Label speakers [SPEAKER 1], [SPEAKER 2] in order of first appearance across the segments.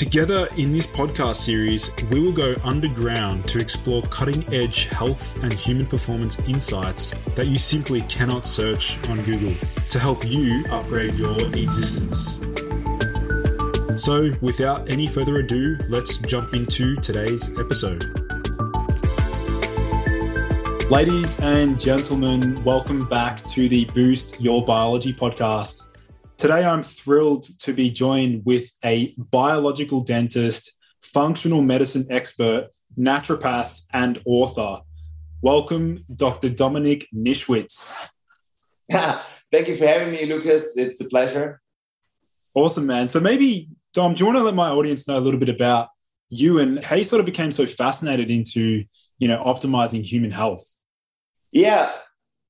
[SPEAKER 1] Together in this podcast series, we will go underground to explore cutting edge health and human performance insights that you simply cannot search on Google to help you upgrade your existence. So, without any further ado, let's jump into today's episode. Ladies and gentlemen, welcome back to the Boost Your Biology podcast. Today, I'm thrilled to be joined with a biological dentist, functional medicine expert, naturopath, and author. Welcome, Dr. Dominik Nischwitz.
[SPEAKER 2] Thank you for having me, Lucas. It's a pleasure.
[SPEAKER 1] Awesome, man. So, maybe, Dom, do you want to let my audience know a little bit about you and how you sort of became so fascinated into, you know, optimizing human health?
[SPEAKER 2] Yeah.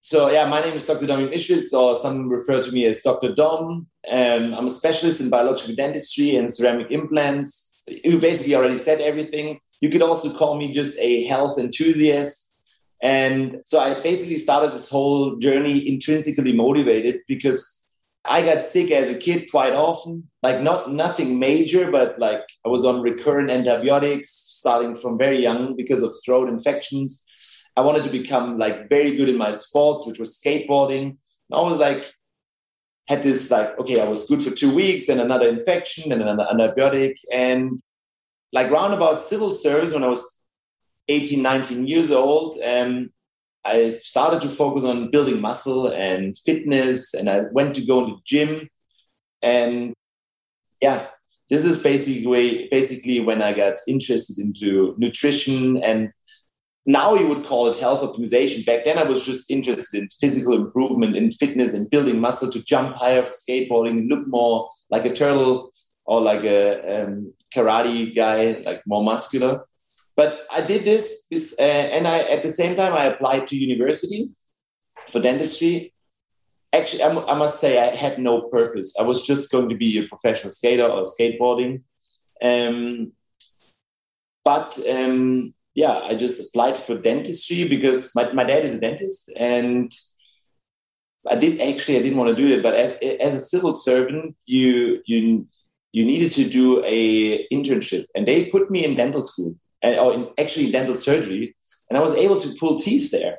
[SPEAKER 2] So yeah, my name is Dr. Dominik Nischwitz, or some refer to me as Dr. Dom. Um, I'm a specialist in biological dentistry and ceramic implants. You basically already said everything. You could also call me just a health enthusiast. And so I basically started this whole journey intrinsically motivated because I got sick as a kid quite often, like not nothing major, but like I was on recurrent antibiotics starting from very young because of throat infections. I wanted to become like very good in my sports, which was skateboarding. And I was like, had this like, okay, I was good for two weeks, and another infection, and another antibiotic. And like roundabout civil service when I was 18, 19 years old, um, I started to focus on building muscle and fitness, and I went to go to the gym. And yeah, this is basically basically when I got interested into nutrition and now you would call it health optimization. Back then, I was just interested in physical improvement, in fitness, and building muscle to jump higher for skateboarding, and look more like a turtle or like a um, karate guy, like more muscular. But I did this, this uh, and I at the same time I applied to university for dentistry. Actually, I, I must say I had no purpose. I was just going to be a professional skater or skateboarding. Um, but um, yeah, I just applied for dentistry because my, my dad is a dentist and I did actually I didn't want to do it, but as, as a civil servant, you you you needed to do a internship, and they put me in dental school, and or in, actually dental surgery, and I was able to pull teeth there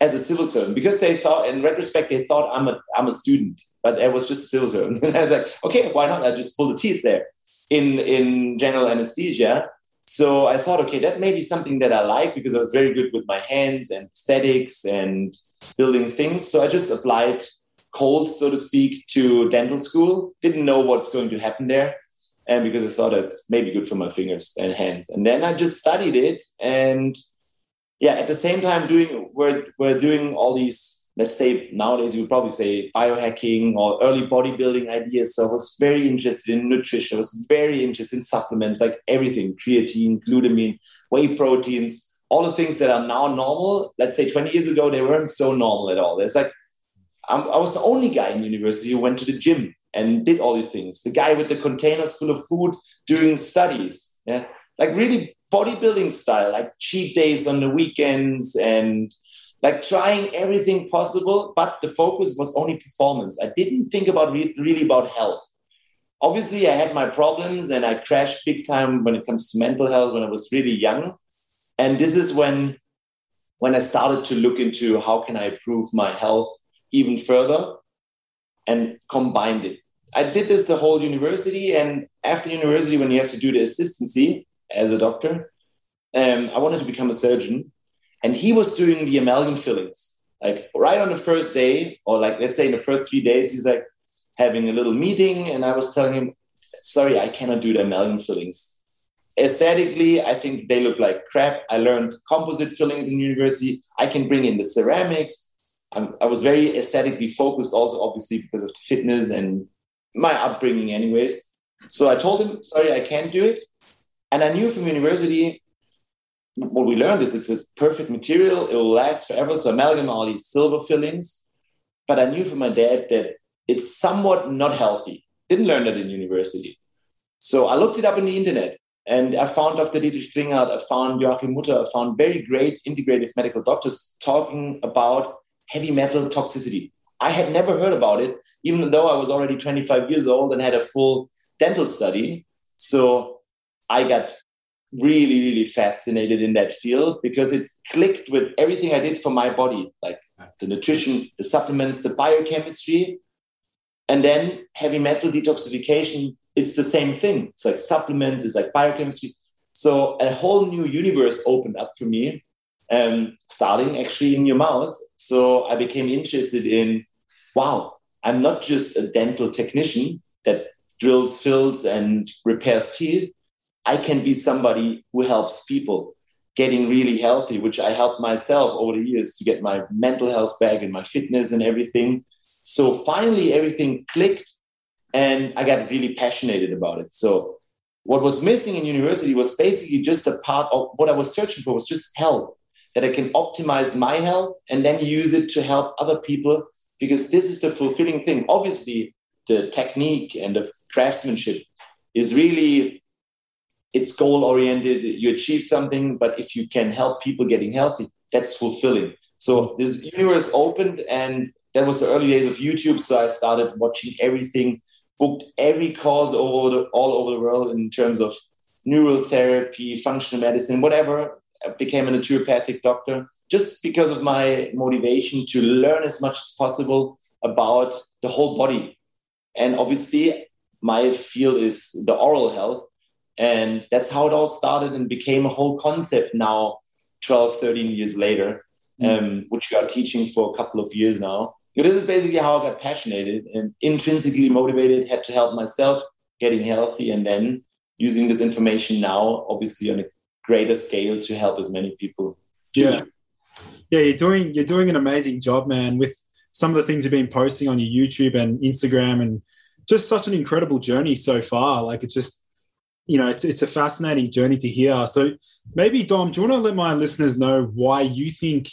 [SPEAKER 2] as a civil servant because they thought, in retrospect, they thought I'm a I'm a student, but I was just a civil servant. and I was like, okay, why not? I just pull the teeth there in in general anesthesia, so I thought, okay, that may be something that I like because I was very good with my hands and aesthetics and building things. So I just applied cold, so to speak, to dental school. Didn't know what's going to happen there. And because I thought it's maybe good for my fingers and hands. And then I just studied it. And yeah, at the same time doing we're we're doing all these let's say nowadays you would probably say biohacking or early bodybuilding ideas. So I was very interested in nutrition. I was very interested in supplements, like everything, creatine, glutamine, whey proteins, all the things that are now normal. Let's say 20 years ago, they weren't so normal at all. There's like, I'm, I was the only guy in university who went to the gym and did all these things. The guy with the containers full of food doing studies. Yeah. Like really bodybuilding style, like cheat days on the weekends and like trying everything possible, but the focus was only performance. I didn't think about re- really about health. Obviously, I had my problems and I crashed big time when it comes to mental health when I was really young. And this is when when I started to look into how can I improve my health even further and combined it. I did this the whole university, and after university, when you have to do the assistancy as a doctor, um, I wanted to become a surgeon and he was doing the amalgam fillings. Like right on the first day, or like let's say in the first three days, he's like having a little meeting, and I was telling him, sorry, I cannot do the amalgam fillings. Aesthetically, I think they look like crap. I learned composite fillings in university. I can bring in the ceramics. I'm, i was very aesthetically focused, also obviously because of the fitness and my upbringing, anyways. So I told him, sorry, I can't do it. And I knew from university what we learned is it's a perfect material. It will last forever. So amalgam all these silver fillings. But I knew from my dad that it's somewhat not healthy. Didn't learn that in university. So I looked it up on the internet and I found Dr. Dietrich Klinghardt, I found Joachim Mutter, I found very great integrative medical doctors talking about heavy metal toxicity. I had never heard about it, even though I was already 25 years old and had a full dental study. So I got really, really fascinated in that field because it clicked with everything I did for my body, like the nutrition, the supplements, the biochemistry, and then heavy metal detoxification. It's the same thing. It's like supplements, it's like biochemistry. So a whole new universe opened up for me, um, starting actually in your mouth. So I became interested in, wow, I'm not just a dental technician that drills, fills, and repairs teeth I can be somebody who helps people getting really healthy, which I helped myself over the years to get my mental health back and my fitness and everything. So finally, everything clicked and I got really passionate about it. So what was missing in university was basically just a part of what I was searching for was just help that I can optimize my health and then use it to help other people because this is the fulfilling thing. Obviously, the technique and the craftsmanship is really it's goal oriented you achieve something but if you can help people getting healthy that's fulfilling. So this universe opened and that was the early days of youtube. So i started watching everything booked every course over the, all over the world in terms of neural therapy functional medicine whatever. I became a naturopathic doctor just because of my motivation to learn as much as possible about the whole body. And obviously my field is the oral health and that's how it all started and became a whole concept now, 12, 13 years later, mm. um, which we are teaching for a couple of years now. But this is basically how I got passionate and intrinsically motivated, had to help myself getting healthy and then using this information now, obviously on a greater scale to help as many people.
[SPEAKER 1] Yeah. Yeah, you're doing you're doing an amazing job, man, with some of the things you've been posting on your YouTube and Instagram and just such an incredible journey so far. Like it's just you know, it's, it's a fascinating journey to hear. So maybe Dom, do you want to let my listeners know why you think,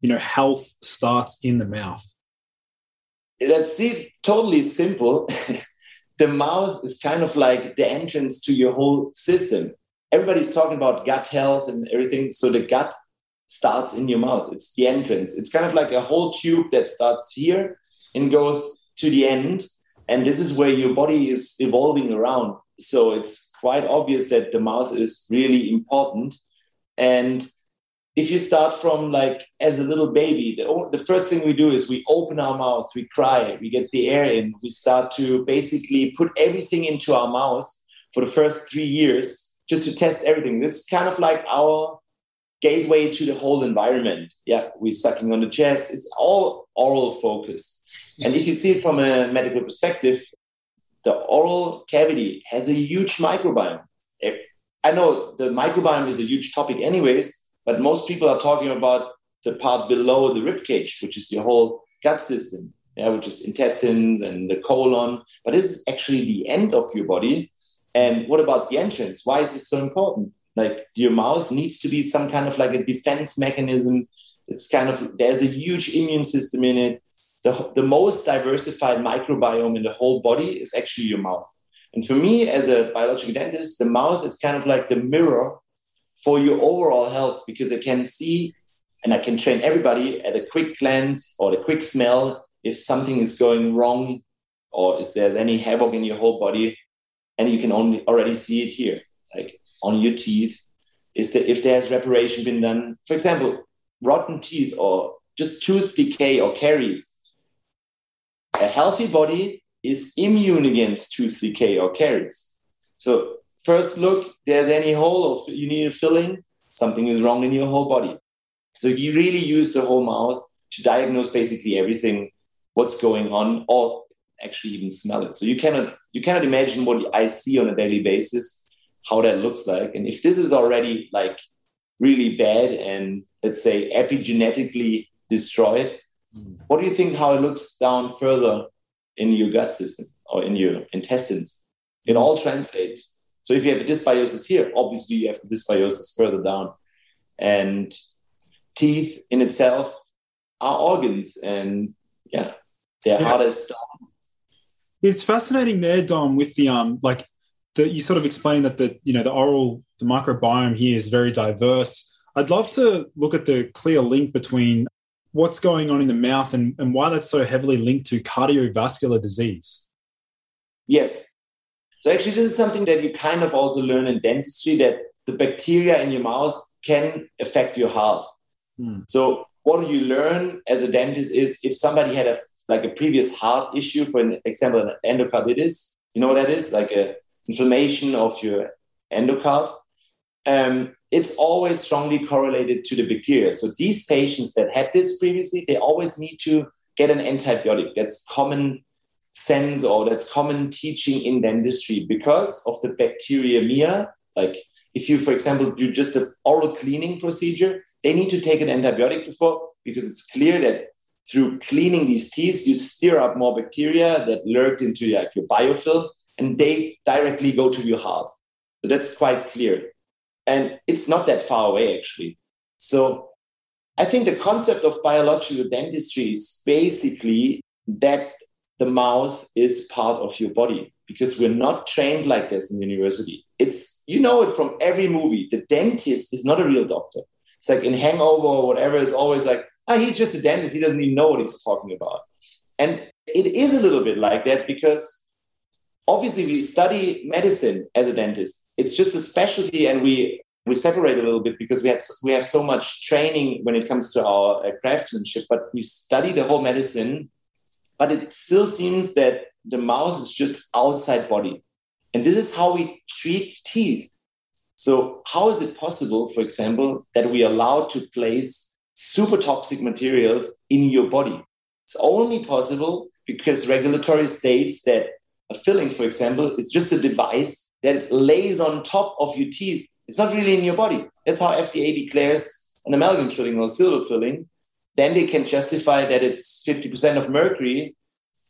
[SPEAKER 1] you know, health starts in the mouth?
[SPEAKER 2] That's totally simple. the mouth is kind of like the entrance to your whole system. Everybody's talking about gut health and everything. So the gut starts in your mouth. It's the entrance. It's kind of like a whole tube that starts here and goes to the end. And this is where your body is evolving around so it's quite obvious that the mouth is really important. And if you start from like as a little baby, the, the first thing we do is we open our mouth, we cry, we get the air in, we start to basically put everything into our mouth for the first three years just to test everything. It's kind of like our gateway to the whole environment. Yeah, we're sucking on the chest. It's all oral focus. And if you see it from a medical perspective, the oral cavity has a huge microbiome. I know the microbiome is a huge topic, anyways, but most people are talking about the part below the rib cage, which is your whole gut system, yeah, which is intestines and the colon. But this is actually the end of your body. And what about the entrance? Why is this so important? Like your mouth needs to be some kind of like a defense mechanism. It's kind of there's a huge immune system in it. The, the most diversified microbiome in the whole body is actually your mouth. And for me, as a biological dentist, the mouth is kind of like the mirror for your overall health because I can see and I can train everybody at a quick glance or a quick smell if something is going wrong or is there any havoc in your whole body. And you can only already see it here, like on your teeth. Is that if there's reparation been done? For example, rotten teeth or just tooth decay or caries. A healthy body is immune against tooth decay or caries. So first look, there's any hole or you need a filling, something is wrong in your whole body. So you really use the whole mouth to diagnose basically everything, what's going on, or actually even smell it. So you cannot you cannot imagine what I see on a daily basis, how that looks like. And if this is already like really bad and let's say epigenetically destroyed, what do you think how it looks down further in your gut system or in your intestines? It all translates. So if you have a dysbiosis here, obviously you have the dysbiosis further down. And teeth in itself are organs and yeah, they're yeah. hardest.
[SPEAKER 1] It's fascinating there, Dom, with the um like the you sort of explained that the you know the oral the microbiome here is very diverse. I'd love to look at the clear link between what's going on in the mouth and, and why that's so heavily linked to cardiovascular disease.
[SPEAKER 2] Yes. So actually, this is something that you kind of also learn in dentistry that the bacteria in your mouth can affect your heart. Hmm. So what you learn as a dentist is if somebody had a like a previous heart issue, for an example, an endocarditis, you know what that is? Like a inflammation of your endocard. Um, it's always strongly correlated to the bacteria. So these patients that had this previously, they always need to get an antibiotic. That's common sense or that's common teaching in dentistry because of the bacteremia. Like if you, for example, do just an oral cleaning procedure, they need to take an antibiotic before because it's clear that through cleaning these teeth, you stir up more bacteria that lurked into like your biofilm and they directly go to your heart. So that's quite clear. And it's not that far away, actually. So I think the concept of biological dentistry is basically that the mouth is part of your body because we're not trained like this in university. It's, you know it from every movie. The dentist is not a real doctor. It's like in Hangover or whatever, it's always like, oh, he's just a dentist. He doesn't even know what he's talking about. And it is a little bit like that because obviously we study medicine as a dentist. It's just a specialty, and we we separate a little bit because we had we have so much training when it comes to our uh, craftsmanship. But we study the whole medicine, but it still seems that the mouth is just outside body, and this is how we treat teeth. So how is it possible, for example, that we are allowed to place super toxic materials in your body? It's only possible because regulatory states that a filling, for example, is just a device that lays on top of your teeth. It's not really in your body. That's how FDA declares an amalgam filling or silver filling. Then they can justify that it's 50% of mercury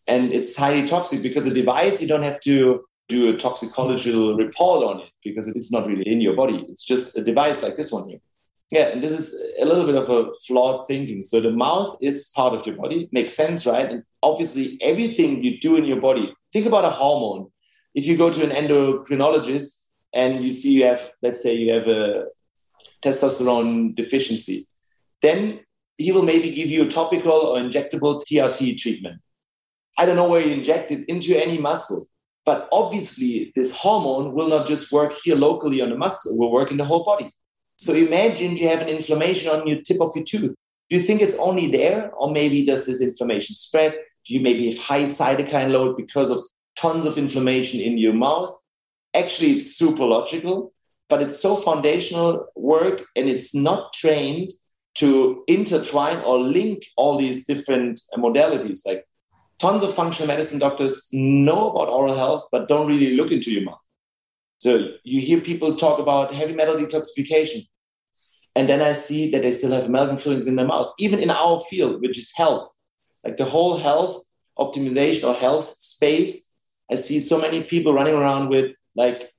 [SPEAKER 2] and it's highly toxic because a device, you don't have to do a toxicological report on it because it's not really in your body. It's just a device like this one here. Yeah, and this is a little bit of a flawed thinking. So the mouth is part of your body, makes sense, right? And obviously, everything you do in your body, think about a hormone. If you go to an endocrinologist and you see you have, let's say, you have a testosterone deficiency, then he will maybe give you a topical or injectable TRT treatment. I don't know where you inject it into any muscle, but obviously, this hormone will not just work here locally on the muscle, it will work in the whole body. So imagine you have an inflammation on your tip of your tooth. Do you think it's only there, or maybe does this inflammation spread? You maybe have high cytokine load because of tons of inflammation in your mouth? Actually, it's super logical, but it's so foundational work and it's not trained to intertwine or link all these different modalities. Like tons of functional medicine doctors know about oral health, but don't really look into your mouth. So you hear people talk about heavy metal detoxification. And then I see that they still have amalgam fillings in their mouth, even in our field, which is health. Like the whole health optimization or health space, I see so many people running around with like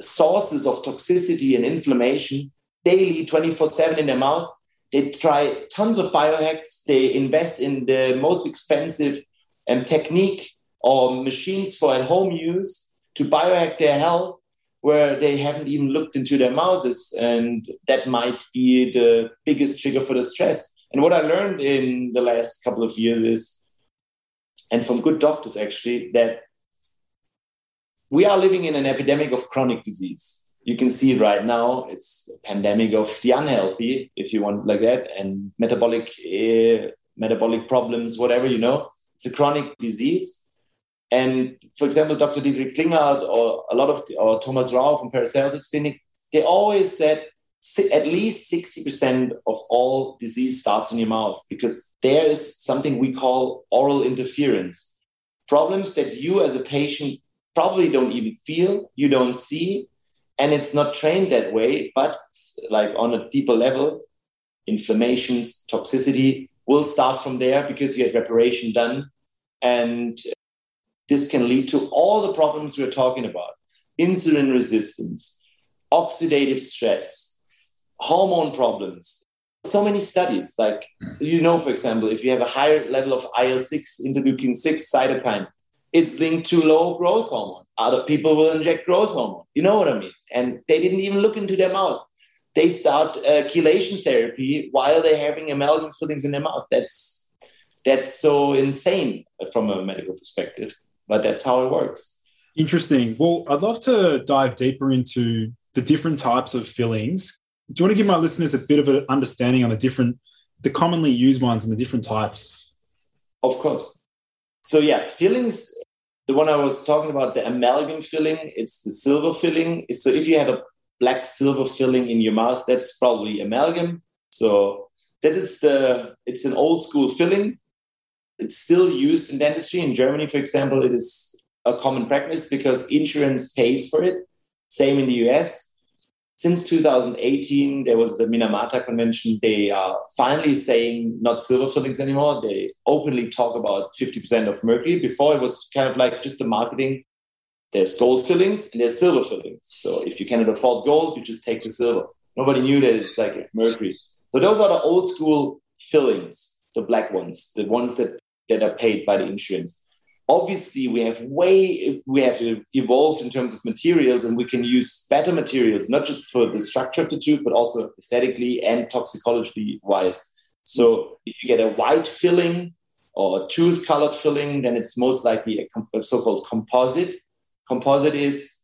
[SPEAKER 2] sources of toxicity and inflammation daily, 24 7 in their mouth. They try tons of biohacks. They invest in the most expensive um, technique or machines for at home use to biohack their health where they haven't even looked into their mouths. And that might be the biggest trigger for the stress. And what I learned in the last couple of years is, and from good doctors actually, that we are living in an epidemic of chronic disease. You can see it right now. It's a pandemic of the unhealthy, if you want like that, and metabolic uh, metabolic problems, whatever you know. It's a chronic disease, and for example, Dr. Dietrich Klinghardt or a lot of or Thomas Rau from Paracelsus Clinic, they always said at least 60% of all disease starts in your mouth because there is something we call oral interference. Problems that you as a patient probably don't even feel, you don't see, and it's not trained that way, but like on a deeper level, inflammations, toxicity will start from there because you have reparation done. And this can lead to all the problems we're talking about insulin resistance, oxidative stress, hormone problems. So many studies, like you know, for example, if you have a higher level of IL 6, interleukin 6 cytokine, it's linked to low growth hormone. Other people will inject growth hormone. You know what I mean? And they didn't even look into their mouth. They start uh, chelation therapy while they're having amalgam fillings in their mouth. That's that's so insane from a medical perspective but that's how it works.
[SPEAKER 1] Interesting. Well, I'd love to dive deeper into the different types of fillings. Do you want to give my listeners a bit of an understanding on the different, the commonly used ones and the different types?
[SPEAKER 2] Of course. So yeah, fillings. The one I was talking about, the amalgam filling, it's the silver filling. So if you have a black silver filling in your mouth, that's probably amalgam. So that is the it's an old school filling it's still used in dentistry. In Germany, for example, it is a common practice because insurance pays for it. Same in the US. Since 2018, there was the Minamata Convention. They are finally saying not silver fillings anymore. They openly talk about 50% of mercury. Before, it was kind of like just the marketing. There's gold fillings and there's silver fillings. So if you cannot afford gold, you just take the silver. Nobody knew that it's like mercury. So those are the old school fillings, the black ones, the ones that that are paid by the insurance. Obviously, we have way we have evolved in terms of materials, and we can use better materials, not just for the structure of the tooth, but also aesthetically and toxicologically wise. So, if you get a white filling or a tooth colored filling, then it's most likely a, a so-called composite. Composite is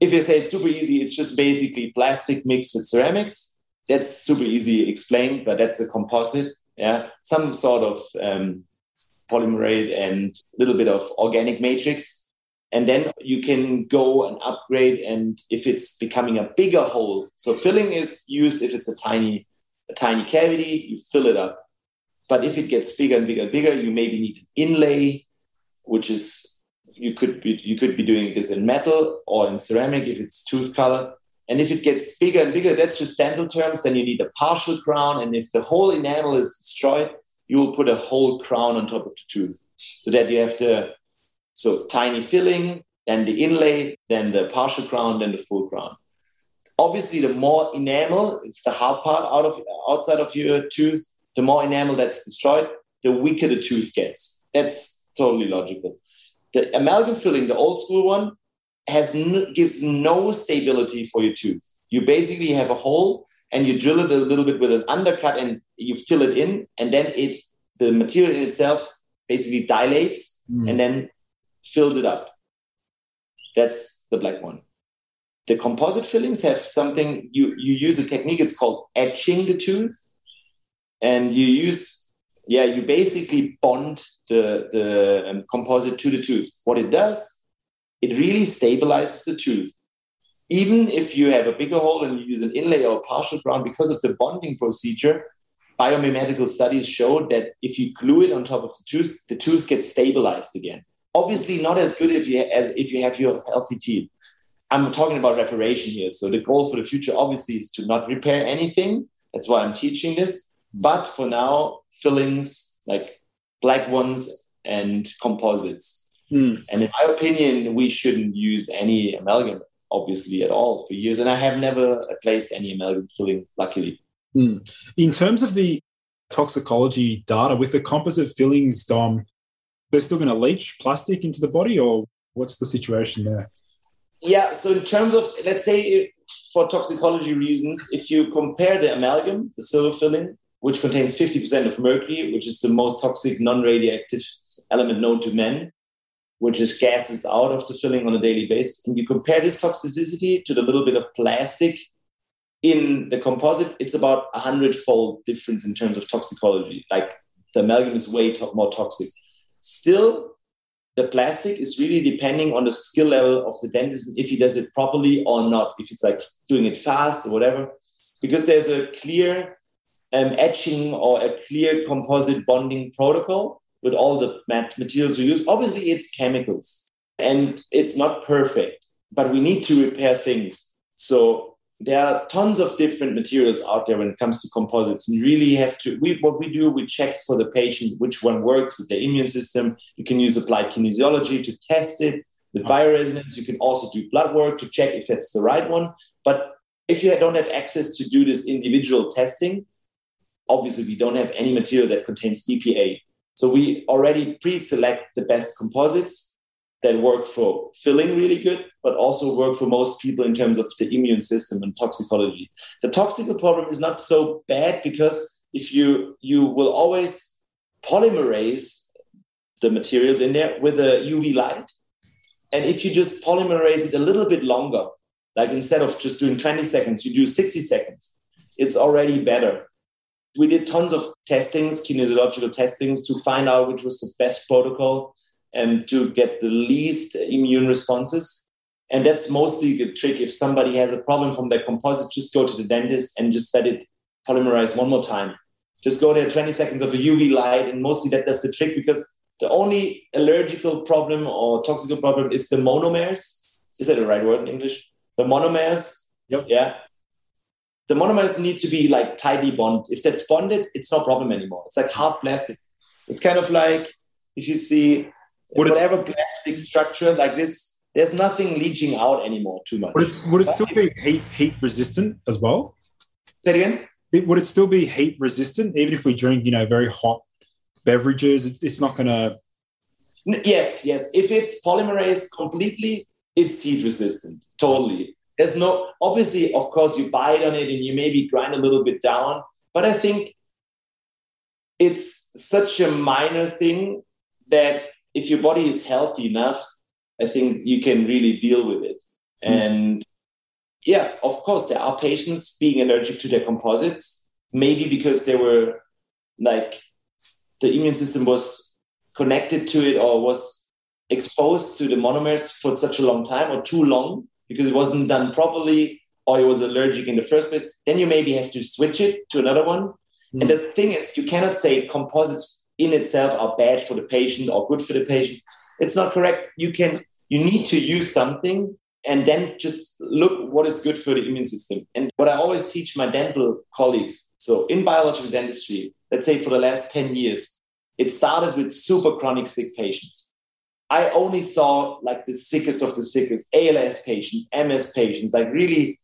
[SPEAKER 2] if you say it's super easy, it's just basically plastic mixed with ceramics. That's super easy explained, but that's a composite. Yeah, some sort of um, polymerate and a little bit of organic matrix. And then you can go and upgrade. And if it's becoming a bigger hole, so filling is used if it's a tiny, a tiny cavity, you fill it up. But if it gets bigger and bigger and bigger, you maybe need an inlay, which is you could be you could be doing this in metal or in ceramic if it's tooth color. And if it gets bigger and bigger, that's just dental terms. Then you need a partial crown. And if the whole enamel is destroyed, you will put a whole crown on top of the tooth so that you have the so tiny filling, then the inlay, then the partial crown, then the full crown. Obviously, the more enamel, it's the hard part out of outside of your tooth, the more enamel that's destroyed, the weaker the tooth gets. That's totally logical. The amalgam filling, the old school one, has n- gives no stability for your tooth. You basically have a hole and you drill it a little bit with an undercut and you fill it in and then it the material in itself basically dilates mm. and then fills it up. That's the black one. The composite fillings have something you you use a technique it's called etching the tooth. And you use yeah you basically bond the the um, composite to the tooth. What it does it really stabilizes the tooth. Even if you have a bigger hole and you use an inlay or a partial crown, because of the bonding procedure, biomimetical studies showed that if you glue it on top of the tooth, the tooth gets stabilized again. Obviously, not as good if you, as if you have your healthy teeth. I'm talking about reparation here. So the goal for the future obviously is to not repair anything. That's why I'm teaching this. But for now, fillings like black ones and composites. Mm. And in my opinion, we shouldn't use any amalgam, obviously, at all for years. And I have never placed any amalgam filling, luckily.
[SPEAKER 1] Mm. In terms of the toxicology data with the composite fillings, Dom, they're still going to leach plastic into the body, or what's the situation there?
[SPEAKER 2] Yeah, so in terms of, let's say, for toxicology reasons, if you compare the amalgam, the silver filling, which contains 50% of mercury, which is the most toxic non radioactive element known to men, which is gases out of the filling on a daily basis, and you compare this toxicity to the little bit of plastic in the composite, it's about a hundredfold difference in terms of toxicology. Like the amalgam is way to- more toxic. Still, the plastic is really depending on the skill level of the dentist if he does it properly or not, if it's like doing it fast or whatever, because there's a clear um, etching or a clear composite bonding protocol with all the materials we use. Obviously, it's chemicals and it's not perfect, but we need to repair things. So there are tons of different materials out there when it comes to composites. And you really have to, we, what we do, we check for the patient which one works with the immune system. You can use applied kinesiology to test it. With bioresonance, you can also do blood work to check if that's the right one. But if you don't have access to do this individual testing, obviously we don't have any material that contains BPA. So we already pre-select the best composites that work for filling really good, but also work for most people in terms of the immune system and toxicology. The toxical problem is not so bad because if you you will always polymerase the materials in there with a UV light. And if you just polymerase it a little bit longer, like instead of just doing 20 seconds, you do 60 seconds, it's already better. We did tons of testings, kinesiological testings, to find out which was the best protocol and to get the least immune responses. And that's mostly the trick. If somebody has a problem from their composite, just go to the dentist and just let it polymerize one more time. Just go there 20 seconds of a UV light, and mostly that does the trick because the only allergical problem or toxical problem is the monomers. Is that the right word in English? The monomers.
[SPEAKER 1] Yep.
[SPEAKER 2] Yeah. The monomers need to be like tightly bonded. If that's bonded, it's no problem anymore. It's like hard plastic. It's kind of like if you see would whatever plastic structure like this, there's nothing leaching out anymore too much.
[SPEAKER 1] Would it, would it still be heat heat resistant as well?
[SPEAKER 2] Say it again.
[SPEAKER 1] It, would it still be heat resistant even if we drink, you know, very hot beverages? It's, it's not going to.
[SPEAKER 2] Yes, yes. If it's polymerized completely, it's heat resistant. Totally. There's no obviously, of course, you bite on it and you maybe grind a little bit down, but I think it's such a minor thing that if your body is healthy enough, I think you can really deal with it. Mm. And yeah, of course, there are patients being allergic to their composites, maybe because they were like the immune system was connected to it or was exposed to the monomers for such a long time or too long because it wasn't done properly or it was allergic in the first place. Then you maybe have to switch it to another one. Mm. And the thing is, you cannot say composites in itself are bad for the patient or good for the patient. It's not correct. You can you need to use something and then just look what is good for the immune system. And what I always teach my dental colleagues, so in biological dentistry, let's say for the last 10 years, it started with super chronic sick patients. I only saw like the sickest of the sickest, ALS patients, MS patients, like really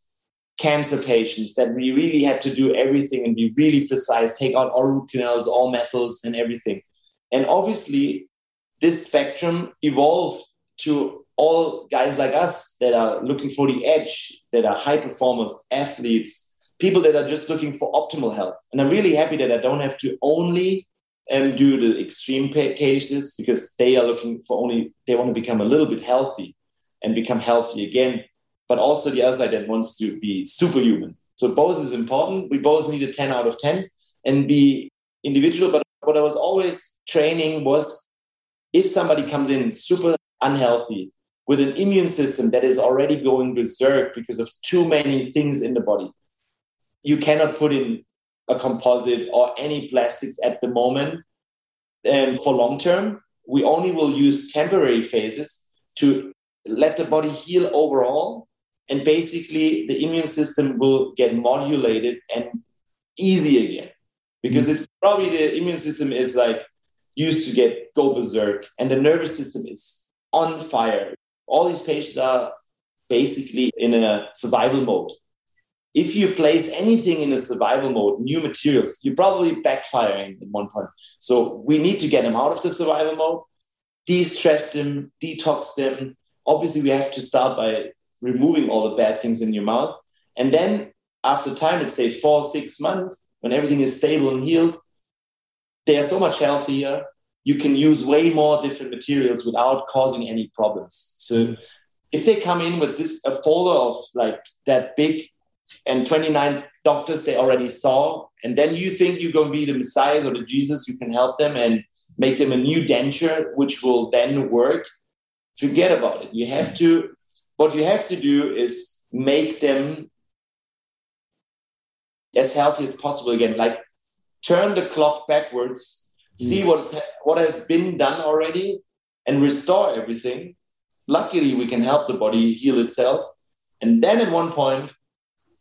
[SPEAKER 2] cancer patients that we really had to do everything and be really precise, take out all root canals, all metals, and everything. And obviously, this spectrum evolved to all guys like us that are looking for the edge, that are high performers, athletes, people that are just looking for optimal health. And I'm really happy that I don't have to only um, do the extreme cases because they are looking for only, they want to become a little bit healthy and become healthy again but also the other side that wants to be superhuman. So both is important. We both need a 10 out of 10 and be individual. But what I was always training was if somebody comes in super unhealthy with an immune system that is already going berserk because of too many things in the body, you cannot put in a composite or any plastics at the moment. And for long term, we only will use temporary phases to let the body heal overall and basically the immune system will get modulated and easy again. Because it's probably the immune system is like used to get go berserk and the nervous system is on fire. All these patients are basically in a survival mode. If you place anything in a survival mode new materials you're probably backfiring at one point. So we need to get them out of the survival mode de-stress them detox them. Obviously we have to start by removing all the bad things in your mouth. And then after time, let's say four, six months, when everything is stable and healed, they are so much healthier. You can use way more different materials without causing any problems. So if they come in with this a folder of like that big and 29 doctors they already saw, and then you think you're going to be the Messiah or the Jesus, you can help them and make them a new denture, which will then work. Forget about it. You have to what you have to do is make them as healthy as possible again. Like turn the clock backwards, mm. see what's what has been done already, and restore everything. Luckily, we can help the body heal itself, and then at one point,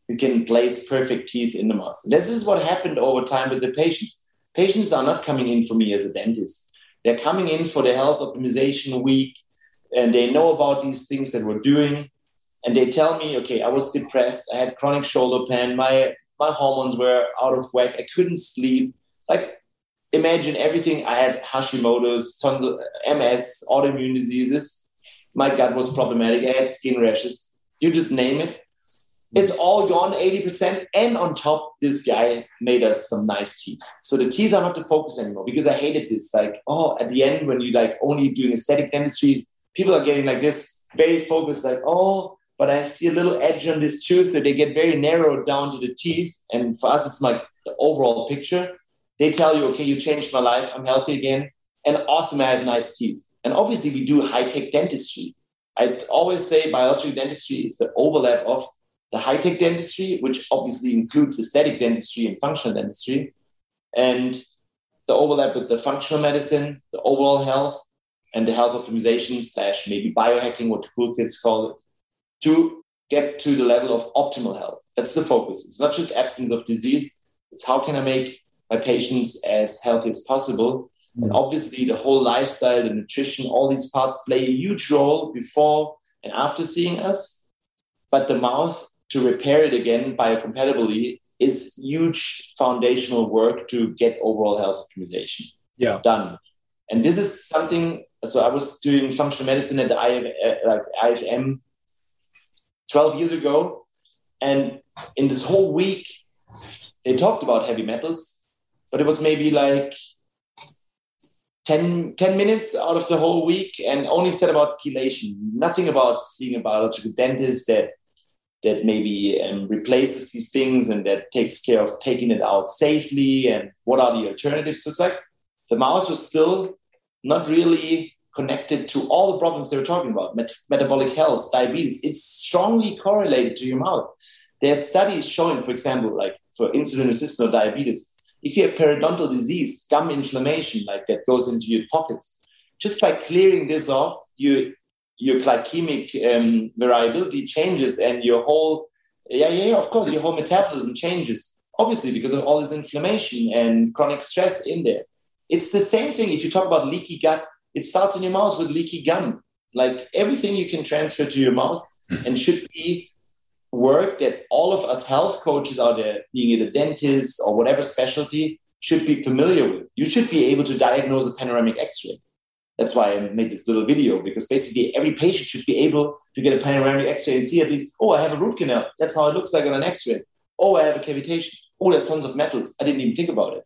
[SPEAKER 2] you can place perfect teeth in the mouth. This is what happened over time with the patients. Patients are not coming in for me as a dentist. They're coming in for the health optimization week and they know about these things that we're doing. And they tell me okay i was depressed. I had chronic shoulder pain. My my hormones were out of whack. I couldn't sleep. Like imagine everything. I had hashimoto's tons of ms autoimmune diseases. My gut was problematic. I had skin rashes. You just name it. It's all gone 80% and on top this guy made us some nice teeth. So the teeth are not the focus anymore because i hated this. Like oh at the end when you like only doing aesthetic dentistry people are getting like this very focused, like, oh, but I see a little edge on this tooth. So they get very narrowed down to the teeth. And for us, it's like the overall picture. They tell you, okay, you changed my life. I'm healthy again. And awesome, I have nice teeth. And obviously, we do high tech dentistry. I always say biological dentistry is the overlap of the high tech dentistry, which obviously includes aesthetic dentistry and functional dentistry, and the overlap with the functional medicine, the overall health, and the health optimization slash maybe biohacking, what the cool kids call it, to get to the level of optimal health. That's the focus. It's not just absence of disease. It's how can I make my patients as healthy as possible. And mm. obviously, the whole lifestyle, the nutrition, all these parts play a huge role before and after seeing us. But the mouth to repair it again biocompatibly is huge foundational work to get overall health optimization
[SPEAKER 1] yeah.
[SPEAKER 2] done. And this is something so I was doing functional medicine at the uh, like IFM 12 years ago. And in this whole week, they talked about heavy metals, but it was maybe like 10, 10 minutes out of the whole week and only said about chelation, nothing about seeing a biological dentist that that maybe um, replaces these things and that takes care of taking it out safely and what are the alternatives. So it's like the mouse was still not really connected to all the problems they were talking about met- metabolic health, diabetes. It's strongly correlated to your mouth. There are studies showing, for example, like for insulin resistant or diabetes, if you have periodontal disease, gum inflammation, like that goes into your pockets, just by clearing this off, you, your glycemic um, variability changes and your whole, yeah, yeah, of course, your whole metabolism changes, obviously, because of all this inflammation and chronic stress in there. It's the same thing if you talk about leaky gut. It starts in your mouth with leaky gum. Like everything you can transfer to your mouth and should be work that all of us health coaches out there, being it a dentist or whatever specialty, should be familiar with. You should be able to diagnose a panoramic X-ray. That's why I made this little video because basically every patient should be able to get a panoramic X-ray and see at least, oh, I have a root canal. That's how it looks like on an X-ray. Oh, I have a cavitation. Oh, there's tons of metals. I didn't even think about it.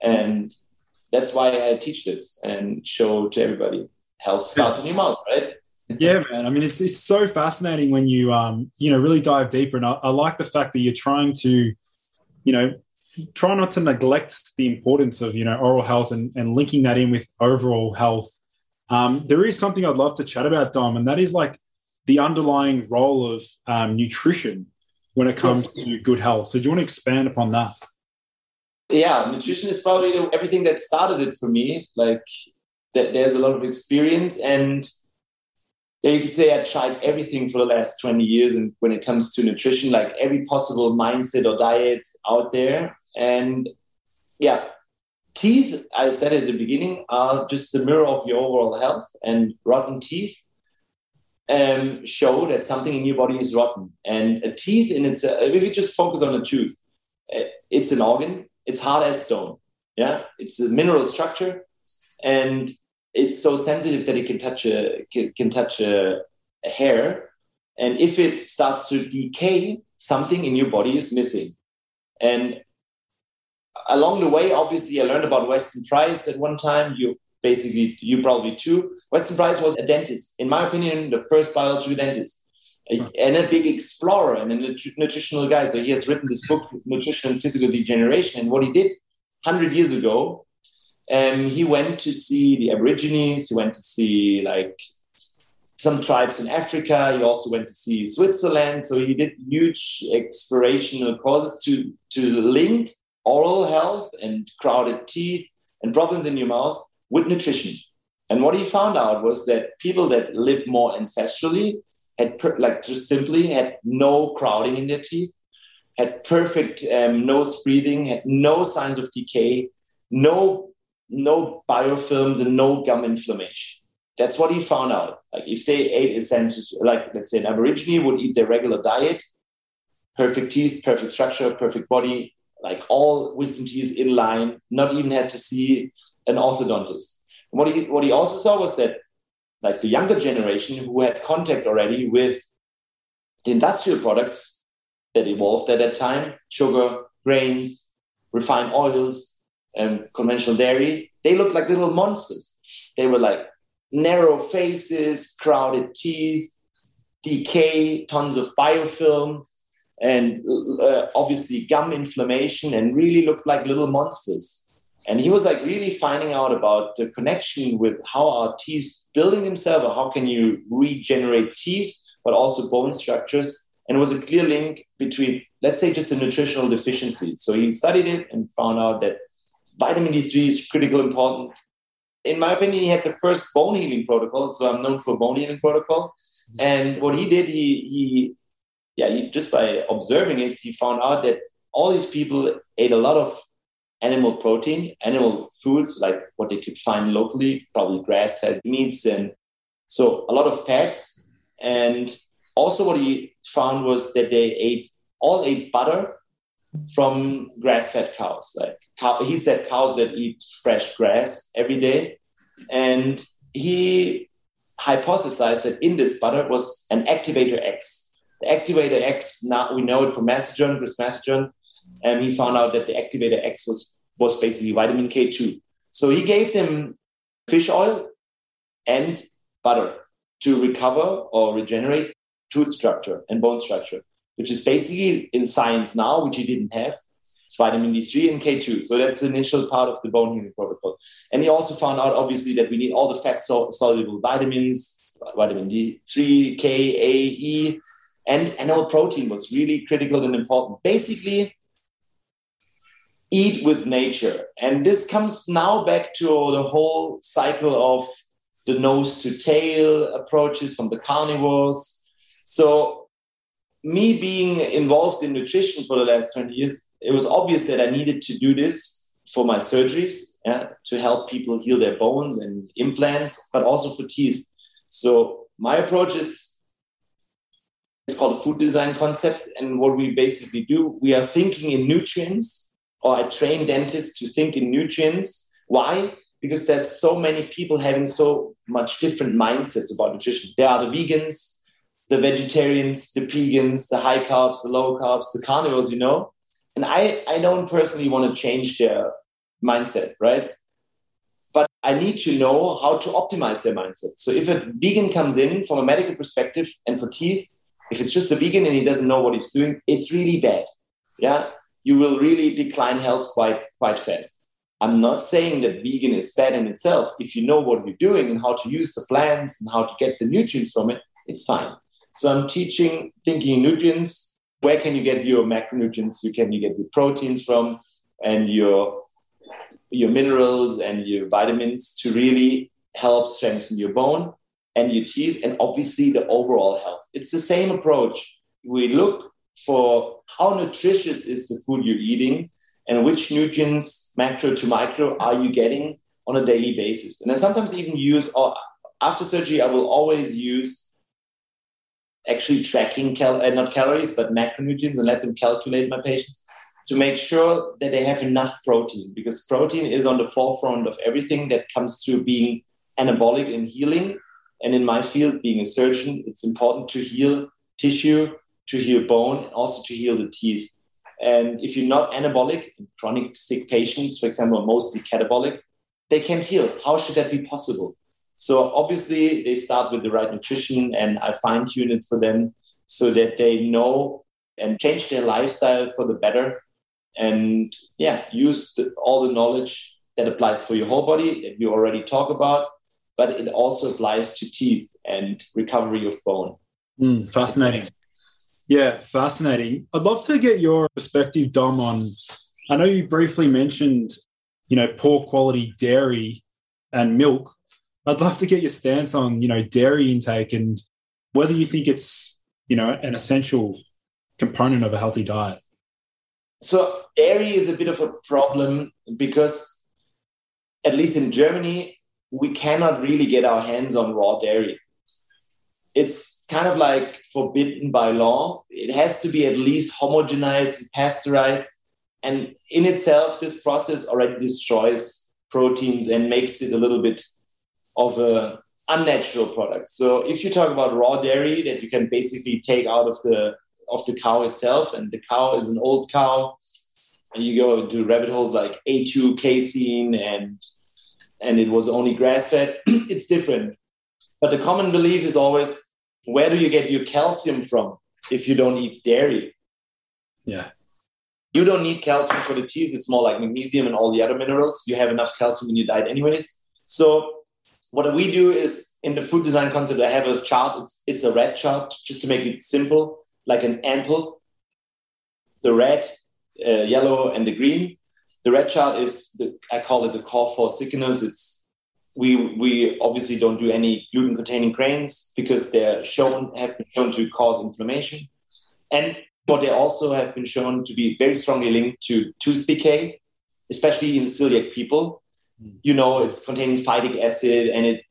[SPEAKER 2] And that's why I teach this and show to everybody health starts in your mouth, right?
[SPEAKER 1] yeah, man. I mean, it's it's so fascinating when you um you know really dive deeper, and I, I like the fact that you're trying to, you know, try not to neglect the importance of you know oral health and, and linking that in with overall health. Um, there is something I'd love to chat about, Dom, and that is like the underlying role of um, nutrition when it comes yes. to good health. So, do you want to expand upon that?
[SPEAKER 2] Yeah, nutrition is probably everything that started it for me. Like that, there's a lot of experience, and yeah, you could say I tried everything for the last 20 years. And when it comes to nutrition, like every possible mindset or diet out there. And yeah, teeth, I said at the beginning, are just the mirror of your overall health. And rotten teeth um, show that something in your body is rotten. And a teeth in its, uh, if you just focus on a tooth, uh, it's an organ, it's hard as stone. Yeah, it's a mineral structure. And it's so sensitive that it can touch a can, touch a, a hair, and if it starts to decay, something in your body is missing. And along the way, obviously, I learned about Weston Price at one time. You basically, you probably too. Weston Price was a dentist, in my opinion, the first biological dentist, and a big explorer and a nutritional guy. So he has written this book, Nutrition and Physical Degeneration. And what he did 100 years ago um, he went to see the Aborigines. He went to see like some tribes in Africa. He also went to see Switzerland. So he did huge explorational courses to to link oral health and crowded teeth and problems in your mouth with nutrition. And what he found out was that people that live more ancestrally had per, like just simply had no crowding in their teeth, had perfect um, nose breathing, had no signs of decay, no no biofilms and no gum inflammation. That's what he found out. Like if they ate essentially, like let's say an Aborigine would eat their regular diet, perfect teeth, perfect structure, perfect body, like all wisdom teeth in line, not even had to see an orthodontist. And what he what he also saw was that like the younger generation who had contact already with the industrial products that evolved at that time, sugar, grains, refined oils, and conventional dairy, they looked like little monsters. They were like narrow faces, crowded teeth, decay, tons of biofilm, and uh, obviously gum inflammation, and really looked like little monsters. And he was like really finding out about the connection with how our teeth building themselves, or how can you regenerate teeth, but also bone structures. And it was a clear link between, let's say, just a nutritional deficiency. So he studied it and found out that vitamin D3 is critical important. In my opinion, he had the first bone healing protocol, so I'm known for bone healing protocol. And what he did, he he yeah, he, just by observing it, he found out that all these people ate a lot of animal protein, animal foods like what they could find locally, probably grass-fed meats, and so a lot of fats. And also, what he found was that they ate all ate butter from grass-fed cows, like cow, he said cows that eat fresh grass every day. And he hypothesized that in this butter was an activator X. The activator X, now we know it from Masterjohn, Chris Masterjohn, and he found out that the activator X was, was basically vitamin K2. So he gave them fish oil and butter to recover or regenerate tooth structure and bone structure, which is basically in science now, which he didn't have. It's vitamin D3 and K2. So that's the initial part of the bone healing protocol. And he also found out, obviously, that we need all the fat soluble vitamins, vitamin D3, K, A, E, and animal protein was really critical and important. Basically, eat with nature. And this comes now back to the whole cycle of the nose to tail approaches from the carnivores. So, me being involved in nutrition for the last 20 years, it was obvious that I needed to do this for my surgeries yeah, to help people heal their bones and implants, but also for teeth. So my approach is it's called a food design concept. And what we basically do, we are thinking in nutrients, or I train dentists to think in nutrients. Why? Because there's so many people having so much different mindsets about nutrition. There are the vegans, the vegetarians, the vegans, the high carbs, the low carbs, the carnivores, you know and I, I don't personally want to change their mindset, right? But I need to know how to optimize their mindset. So if a vegan comes in from a medical perspective and for teeth, if it's just a vegan and he doesn't know what he's doing, it's really bad. Yeah. You will really decline health quite, quite fast. I'm not saying that vegan is bad in itself. If you know what you're doing and how to use the plants and how to get the nutrients from it, it's fine. So I'm teaching thinking nutrients where can you get your macronutrients? You can you get your proteins from and your your minerals and your vitamins to really help strengthen your bone and your teeth, and obviously the overall health. It's the same approach. We look for how nutritious is the food you're eating and which nutrients, macro to micro, are you getting on a daily basis. And I sometimes even use, or after surgery, I will always use actually tracking cal- uh, not calories but macronutrients and let them calculate my patient to make sure that they have enough protein because protein is on the forefront of everything that comes through being anabolic and healing and in my field being a surgeon it's important to heal tissue to heal bone and also to heal the teeth and if you're not anabolic chronic sick patients for example mostly catabolic they can't heal how should that be possible so obviously they start with the right nutrition and I fine tune it for them so that they know and change their lifestyle for the better. And yeah, use the, all the knowledge that applies for your whole body that you already talk about, but it also applies to teeth and recovery of bone.
[SPEAKER 1] Mm, fascinating. Yeah, fascinating. I'd love to get your perspective, Dom, on I know you briefly mentioned, you know, poor quality dairy and milk I'd love to get your stance on, you know, dairy intake and whether you think it's, you know, an essential component of a healthy diet.
[SPEAKER 2] So dairy is a bit of a problem because at least in Germany, we cannot really get our hands on raw dairy. It's kind of like forbidden by law. It has to be at least homogenized, and pasteurized. And in itself, this process already destroys proteins and makes it a little bit of a unnatural product. So if you talk about raw dairy that you can basically take out of the of the cow itself, and the cow is an old cow, and you go into rabbit holes like A2 casein and and it was only grass fed, it's different. But the common belief is always where do you get your calcium from if you don't eat dairy?
[SPEAKER 1] Yeah.
[SPEAKER 2] You don't need calcium for the teeth. It's more like magnesium and all the other minerals. You have enough calcium in your diet, anyways. So what we do is in the food design concept, I have a chart. It's, it's a red chart just to make it simple, like an ample. The red, uh, yellow, and the green. The red chart is the, I call it the core four sickeners. It's we we obviously don't do any gluten containing grains because they're shown have been shown to cause inflammation, and but they also have been shown to be very strongly linked to tooth decay, especially in celiac people. Hmm. You know it's containing phytic acid and it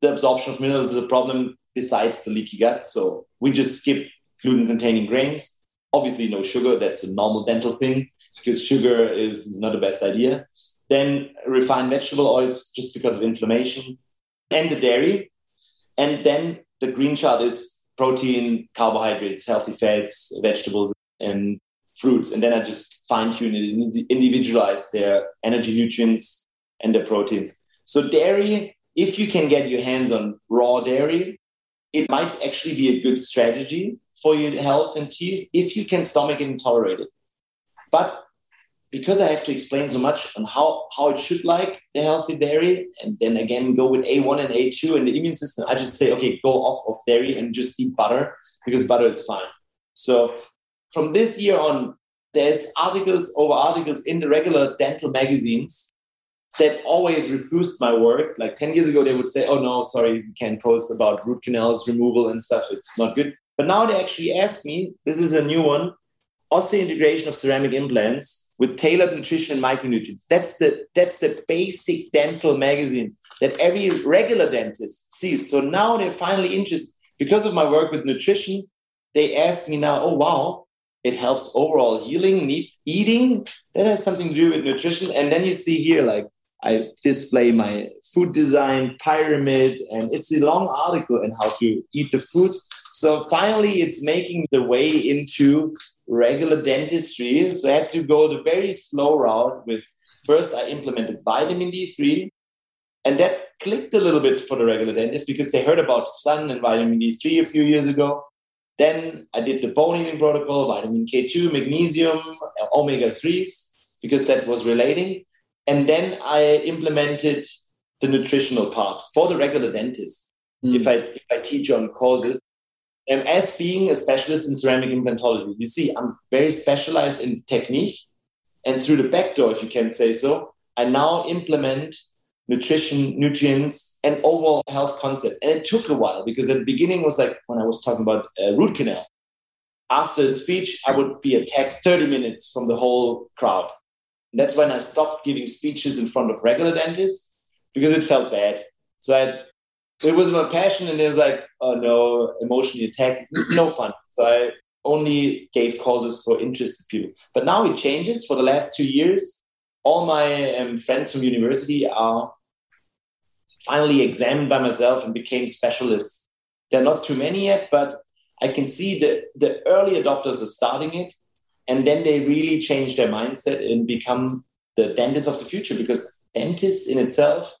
[SPEAKER 2] the absorption of minerals is a problem besides the leaky gut. So we just skip gluten containing grains. Obviously no sugar that's a normal dental thing because sugar is not the best idea then refined vegetable oils just because of inflammation and the dairy and then the green chart is protein carbohydrates healthy fats vegetables and fruits and then i just fine tune it individualize their energy nutrients and their proteins. So dairy, if you can get your hands on raw dairy, it might actually be a good strategy for your health and teeth if you can stomach it and tolerate it. But because I have to explain so much on how, how it should like the healthy dairy, and then again go with A1 and A2 and the immune system, I just say, okay, go off of dairy and just eat butter because butter is fine. So from this year on, there's articles over articles in the regular dental magazines that always refused my work. Like 10 years ago, they would say, oh, no, sorry, we can't post about root canals removal and stuff. It's not good. But now they actually ask me, this is a new one, osseointegration of ceramic implants with tailored nutrition and micronutrients. That's the, that's the basic dental magazine that every regular dentist sees. So now they're finally interested. Because of my work with nutrition, they ask me now, oh, wow, it helps overall healing, eating. That has something to do with nutrition. And then you see here, like, I display my food design pyramid, and it's a long article on how to eat the food. So finally, it's making the way into regular dentistry. So I had to go the very slow route with first, I implemented vitamin D3. And that clicked a little bit for the regular dentist because they heard about sun and vitamin D3 a few years ago. Then I did the bone healing protocol, vitamin K2, magnesium, omega 3s, because that was relating. And then I implemented the nutritional part for the regular dentist. Mm. If, I, if I teach on courses, and as being a specialist in ceramic implantology, you see, I'm very specialized in technique. And through the back door, if you can say so, I now implement nutrition, nutrients, and overall health concept. And it took a while because at the beginning was like when I was talking about uh, root canal. After a speech, I would be attacked 30 minutes from the whole crowd. And that's when I stopped giving speeches in front of regular dentists because it felt bad. So I, it was my passion, and it was like, oh no, emotionally attacked, no fun. So I only gave causes for interested people. But now it changes. For the last two years, all my um, friends from university are finally examined by myself and became specialists. There are not too many yet, but I can see that the early adopters are starting it. And then they really change their mindset and become the dentists of the future because dentists in itself,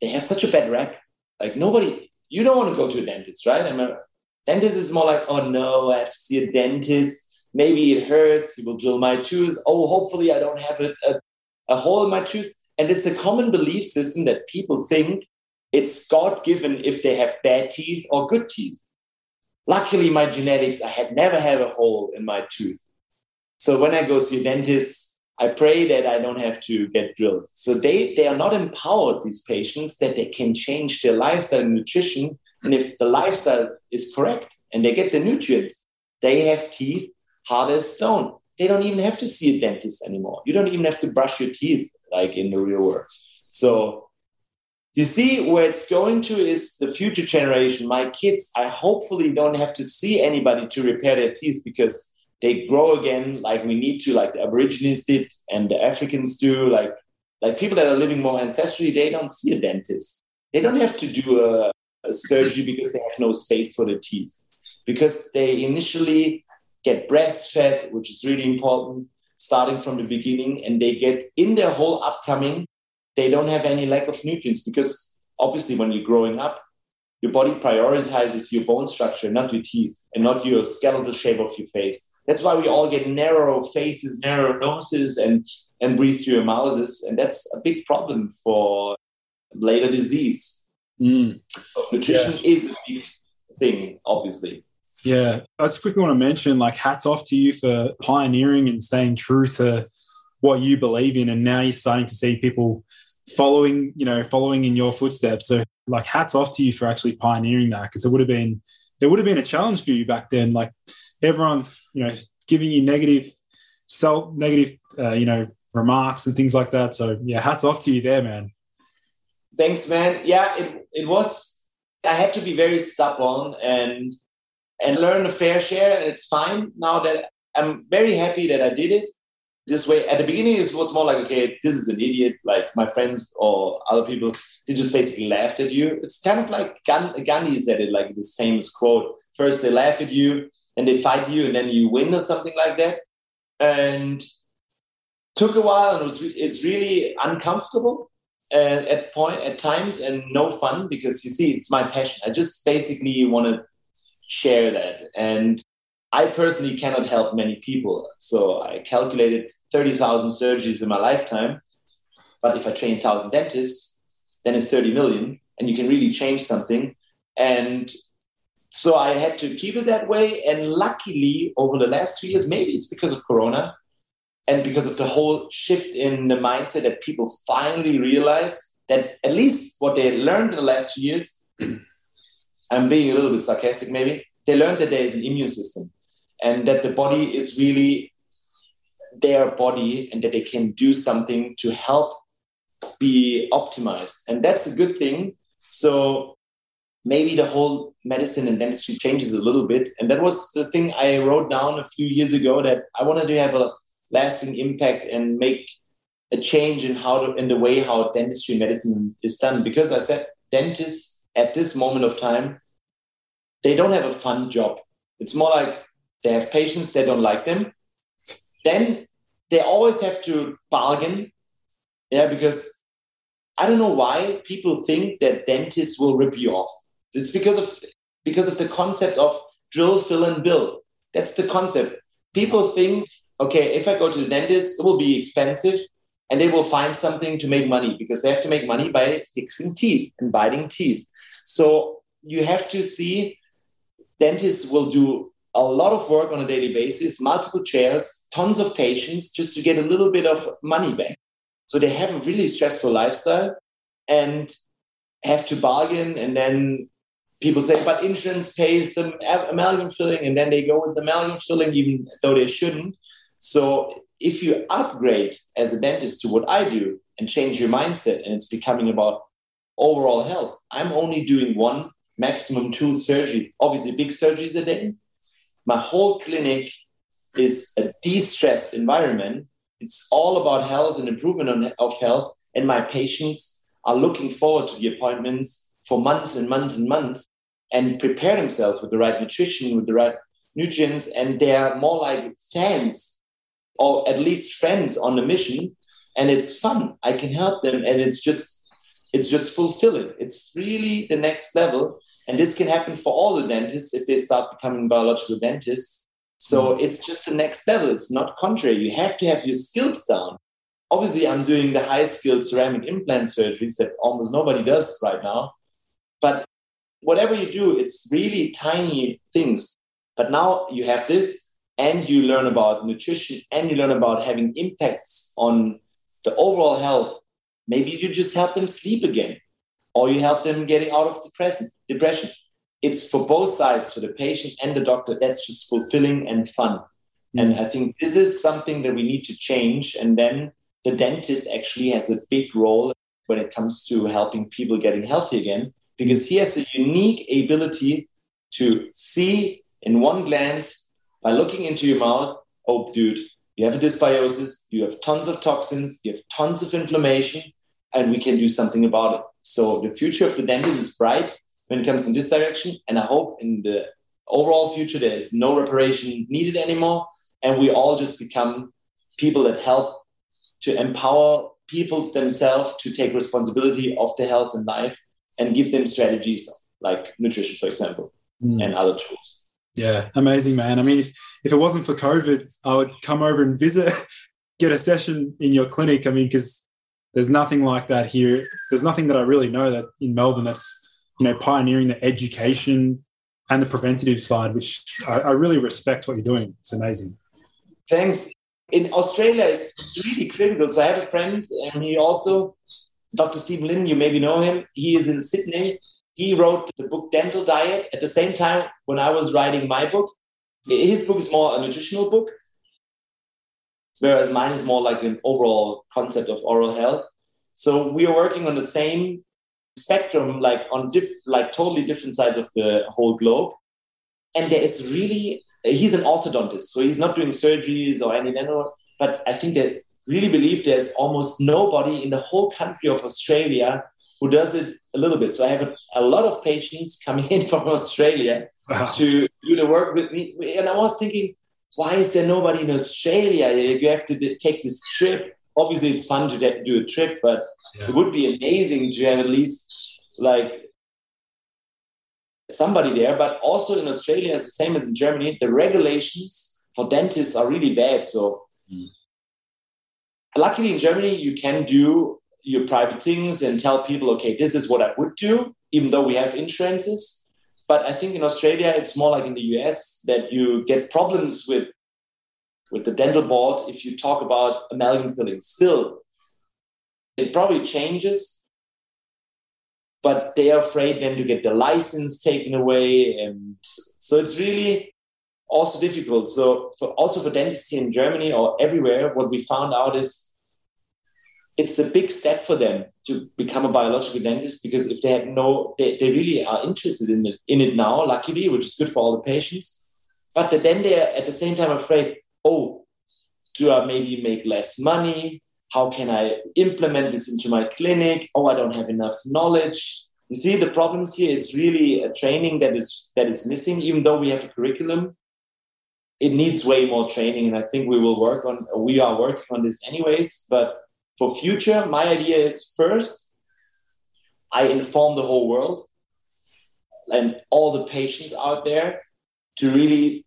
[SPEAKER 2] they have such a bad rap. Like nobody, you don't want to go to a dentist, right? I mean, dentist is more like, oh no, I have to see a dentist. Maybe it hurts. He will drill my tooth. Oh, hopefully I don't have a, a a hole in my tooth. And it's a common belief system that people think it's God given if they have bad teeth or good teeth. Luckily, my genetics, I had never had a hole in my tooth. So when I go see a dentist, I pray that I don't have to get drilled. So they, they are not empowered, these patients, that they can change their lifestyle and nutrition. And if the lifestyle is correct and they get the nutrients, they have teeth hard as stone they don't even have to see a dentist anymore. You don't even have to brush your teeth like in the real world. So you see where it's going to is the future generation. My kids, I hopefully don't have to see anybody to repair their teeth because they grow again like we need to, like the Aborigines did and the Africans do. Like like people that are living more ancestrally, they don't see a dentist. They don't have to do a, a surgery because they have no space for the teeth because they initially get breastfed, which is really important, starting from the beginning, and they get in their whole upcoming, they don't have any lack of nutrients because obviously when you're growing up, your body prioritizes your bone structure, not your teeth, and not your skeletal shape of your face. That's why we all get narrow faces, narrow noses, and, and breathe through our mouths. And that's a big problem for later disease.
[SPEAKER 1] Mm.
[SPEAKER 2] So nutrition yeah. is a big thing, obviously.
[SPEAKER 1] Yeah, I just quickly want to mention like hats off to you for pioneering and staying true to what you believe in, and now you're starting to see people following, you know, following in your footsteps. So like hats off to you for actually pioneering that because it would have been it would have been a challenge for you back then. Like everyone's, you know, giving you negative self negative, uh, you know, remarks and things like that. So yeah, hats off to you there, man.
[SPEAKER 2] Thanks, man. Yeah, it it was. I had to be very stubborn and and learn a fair share. And it's fine now that I'm very happy that I did it this way. At the beginning, it was more like, okay, this is an idiot. Like my friends or other people, they just basically laughed at you. It's kind of like Gandhi said it, like this famous quote. First, they laugh at you, then they fight you, and then you win or something like that. And took a while, and it was it's really uncomfortable uh, at point at times, and no fun because you see, it's my passion. I just basically want to share that. And I personally cannot help many people. So I calculated 30,000 surgeries in my lifetime. But if I train 1,000 dentists, then it's 30 million and you can really change something. And so I had to keep it that way. And luckily, over the last two years, maybe it's because of Corona and because of the whole shift in the mindset that people finally realized that at least what they learned in the last two years I'm being a little bit sarcastic maybe, they learned that there is an immune system and that the body is really their body and that they can do something to help be optimized. And that's a good thing. So maybe the whole medicine and dentistry changes a little bit. And that was the thing I wrote down a few years ago that I wanted to have a lasting impact and make a change in how to, in the way how dentistry medicine is done. Because I said dentists at this moment of time, they don't have a fun job. It's more like they have patients, they don't like them. Then they always have to bargain. Yeah, because I don't know why people think that dentists will rip you off. It's because of because of the concept of drill, fill, and bill. That's the concept. People think, okay, if I go to the dentist, it will be expensive and they will find something to make money because they have to make money by fixing teeth and biting teeth. So you have to see dentists will do a lot of work on a daily basis, multiple chairs, tons of patients just to get a little bit of money back. So they have a really stressful lifestyle. and have to bargain and then people say but insurance pays the amalgam filling and then they go with the amalgam filling even though they shouldn't. So if you upgrade as a dentist to what i do and change your mindset and it's becoming about overall health i'm only doing one maximum two surgery. Obviously big surgeries a day my whole clinic is a de-stressed environment. It's all about health and improvement of health. And my patients are looking forward to the appointments for months and months and months and prepare themselves with the right nutrition, with the right nutrients, and they're more like fans or at least friends on the mission. And it's fun. I can help them, and it's just it's just fulfilling. It's really the next level. And this can happen for all the dentists if they start becoming biological dentists. So mm-hmm. it's just the next level. It's not contrary. You have to have your skills down obviously I'm doing the high skilled ceramic implant surgeries that almost nobody does right now. Whatever you do, it's really tiny things. But now you have this and you learn about nutrition and you learn about having impacts on the overall health. Maybe you just help them sleep again or you help them getting out of depression. depression. It's for both sides, for the patient and the doctor. That's just fulfilling and fun. Hmm. And I think this is something that we need to change. And then the dentist actually has a big role when it comes to helping people getting healthy again because he has a unique ability to see in one glance by looking into your mouth oh dude you have a dysbiosis you have tons of toxins you have tons of inflammation and we can do something about it. So the future of the dentist is bright when it comes in this direction and i hope in the overall future there is no reparation needed anymore and we all just become people that help to empower people themselves to take responsibility of their health and life and give them strategies like nutrition, for example, mm. and other tools.
[SPEAKER 1] Yeah, amazing, man. I mean, if, if it wasn't for COVID, I would come over and visit, get a session in your clinic. I mean, because there's nothing like that here. There's nothing that I really know that in Melbourne that's, you know, pioneering the education and the preventative side, which I, I really respect what you're doing. It's amazing.
[SPEAKER 2] Thanks in Australia is really critical. So I have a friend, and he also, Dr. Steve Lin, you maybe know him. He is in Sydney. He wrote the book Dental Diet at the same time when I was writing my book. His book is more a nutritional book, whereas mine is more like an overall concept of oral health. So we are working on the same spectrum, like on diff- like totally different sides of the whole globe. And there is really he's an orthodontist, so he's not doing surgeries or any dental. But I think that really believe there's almost nobody in the whole country of Australia who does it a little bit. So I have a, a lot of patients coming in from Australia wow. to do the work with me, and I was thinking, why is there nobody in Australia? You have to take this trip. Obviously, it's fun to do a trip, but yeah. it would be amazing to have at least like somebody there. But also in Australia, it's the same as in Germany, the regulations for dentists are really bad. So, mm. Luckily in Germany, you can do your private things and tell people, okay, this is what I would do, even though we have insurances. But I think in Australia, it's more like in the US that you get problems with with the dental board if you talk about amalgam filling. Still, it probably changes but they are afraid then to get the license taken away. And so it's really also difficult. So for, also for dentists here in Germany or everywhere, what we found out is it's a big step for them to become a biological dentist because if they have no, they, they really are interested in it, in it now, luckily, which is good for all the patients. But then they're at the same time afraid, oh, do I maybe make less money? How can I implement this into my clinic? Oh, I don't have enough knowledge. You see the problems here. It's really a training that is that is missing. Even though we have a curriculum, it needs way more training, and I think we will work on. We are working on this anyways. But for future, my idea is first, I inform the whole world and all the patients out there to really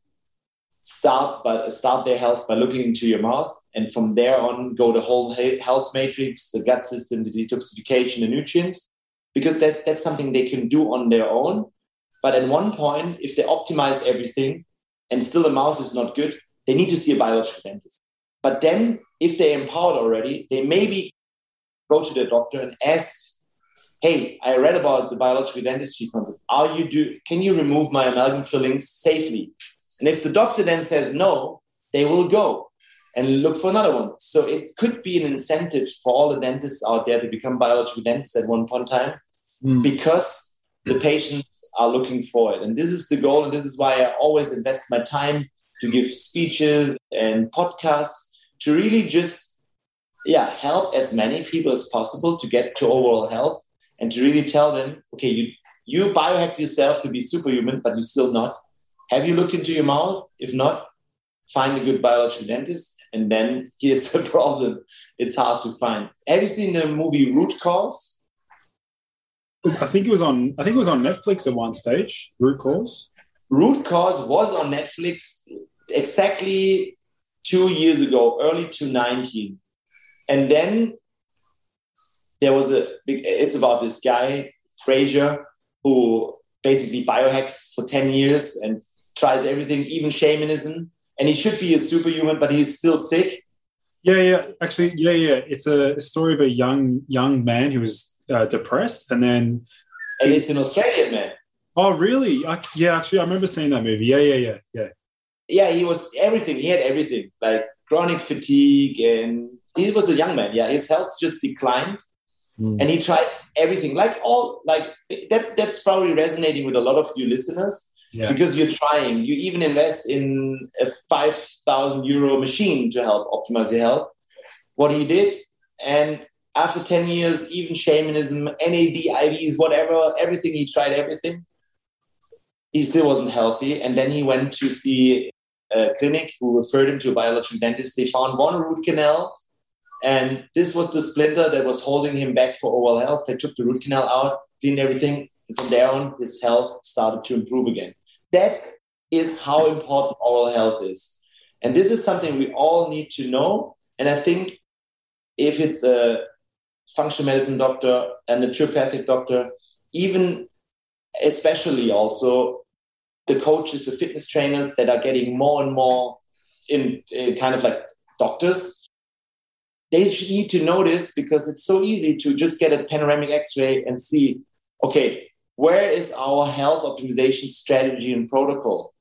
[SPEAKER 2] start by start their health by looking into your mouth and from there on go the whole health matrix the gut system the detoxification the nutrients because that, that's something they can do on their own but at one point if they optimize everything and still the mouth is not good they need to see a biological dentist but then if they're empowered already they maybe go to the doctor and ask hey, I read about the biological dentistry concept. Are you do? Can you remove my amalgam fillings safely? And if the doctor then says no, they will go and look for another one. So it could be an incentive for all the dentists out there to become biological dentists at one point in time mm. because the patients are looking for it. And this is the goal. And this is why I always invest my time to give speeches and podcasts to really just, yeah, help as many people as possible to get to overall health and to really tell them, okay, you, you biohack yourself to be superhuman, but you're still not. Have you looked into your mouth? If not, find a good biological dentist. And then here's the problem it's hard to find. Have you seen the movie Root Cause?
[SPEAKER 1] I think it was on. I think it was on Netflix at one stage. Root Cause.
[SPEAKER 2] Root Cause was on Netflix exactly two years ago, early 2019, and then there was a. It's about this guy Frazer who basically biohacks for 10 years and tries everything, even shamanism and he should be a superhuman, but he's still sick.
[SPEAKER 1] Yeah, yeah, actually, yeah, yeah. It's a story of a young young man who was uh, depressed, and then
[SPEAKER 2] and it's an Australian man.
[SPEAKER 1] Oh, really? I, yeah, actually, I remember seeing that movie. Yeah, yeah, yeah, yeah.
[SPEAKER 2] Yeah, he was everything. He had everything, like chronic fatigue, and he was a young man. Yeah, his health just declined, mm. and he tried everything. Like all, like that. That's probably resonating with a lot of you listeners yeah. because you're trying. You even invest in a 5,000 euro machine to help optimize your health. What he did, and after 10 years, even shamanism, NAD, IVs, whatever, everything, he tried everything. He still wasn't healthy. And then he went to see a clinic who referred him to a biological dentist. They found one root canal, and this was the splinter that was holding him back for overall health. They took the root canal out, cleaned everything, and from there on, his health started to improve again. That is how important oral health is. And this is something we all need to know. And I think if it's a functional medicine doctor, a naturopathic doctor, even especially also the coaches, the fitness trainers that are getting more and more in, in kind of like doctors, they need to know this because it's so easy to just get a panoramic x-ray and see, okay, where is our health optimization strategy and protocol?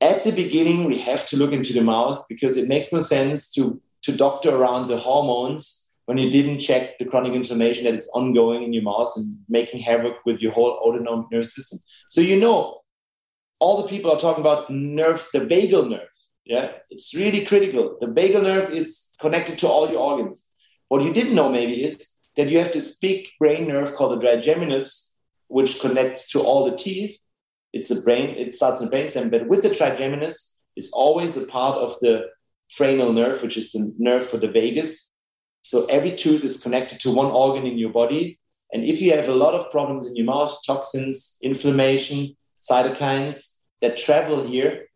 [SPEAKER 2] At the beginning, we have to look into the mouth because it makes no sense to, to doctor around the hormones when you didn't check the chronic inflammation that is ongoing in your mouth and making havoc with your whole autonomic nervous system. So you know, all the people are talking about nerve, the vagal nerve. Yeah, it's really critical. The vagal nerve is connected to all your organs. What you didn't know maybe is that you have this big brain nerve called the trigeminus which connects to all the teeth. It's a brain, it starts in the brainstem, but with the trigeminus, it's always a part of the frenal nerve, which is the nerve for the vagus. So every tooth is connected to one organ in your body. And if you have a lot of problems in your mouth, toxins, inflammation, cytokines that travel here,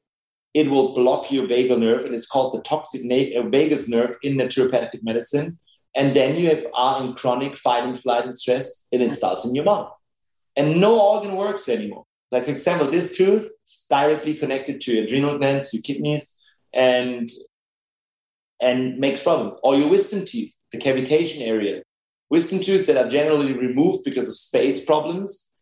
[SPEAKER 2] it will block your vagal nerve, and it's called the toxic uh, vagus nerve in naturopathic medicine. And then you have, are in chronic fight and flight and stress, and it starts in your mouth and no organ works anymore. Like, for example, this tooth is directly connected to your adrenal glands, your kidneys, and and makes problem. Or your wisdom teeth, the cavitation areas. Wisdom teeth that are generally removed because of space problems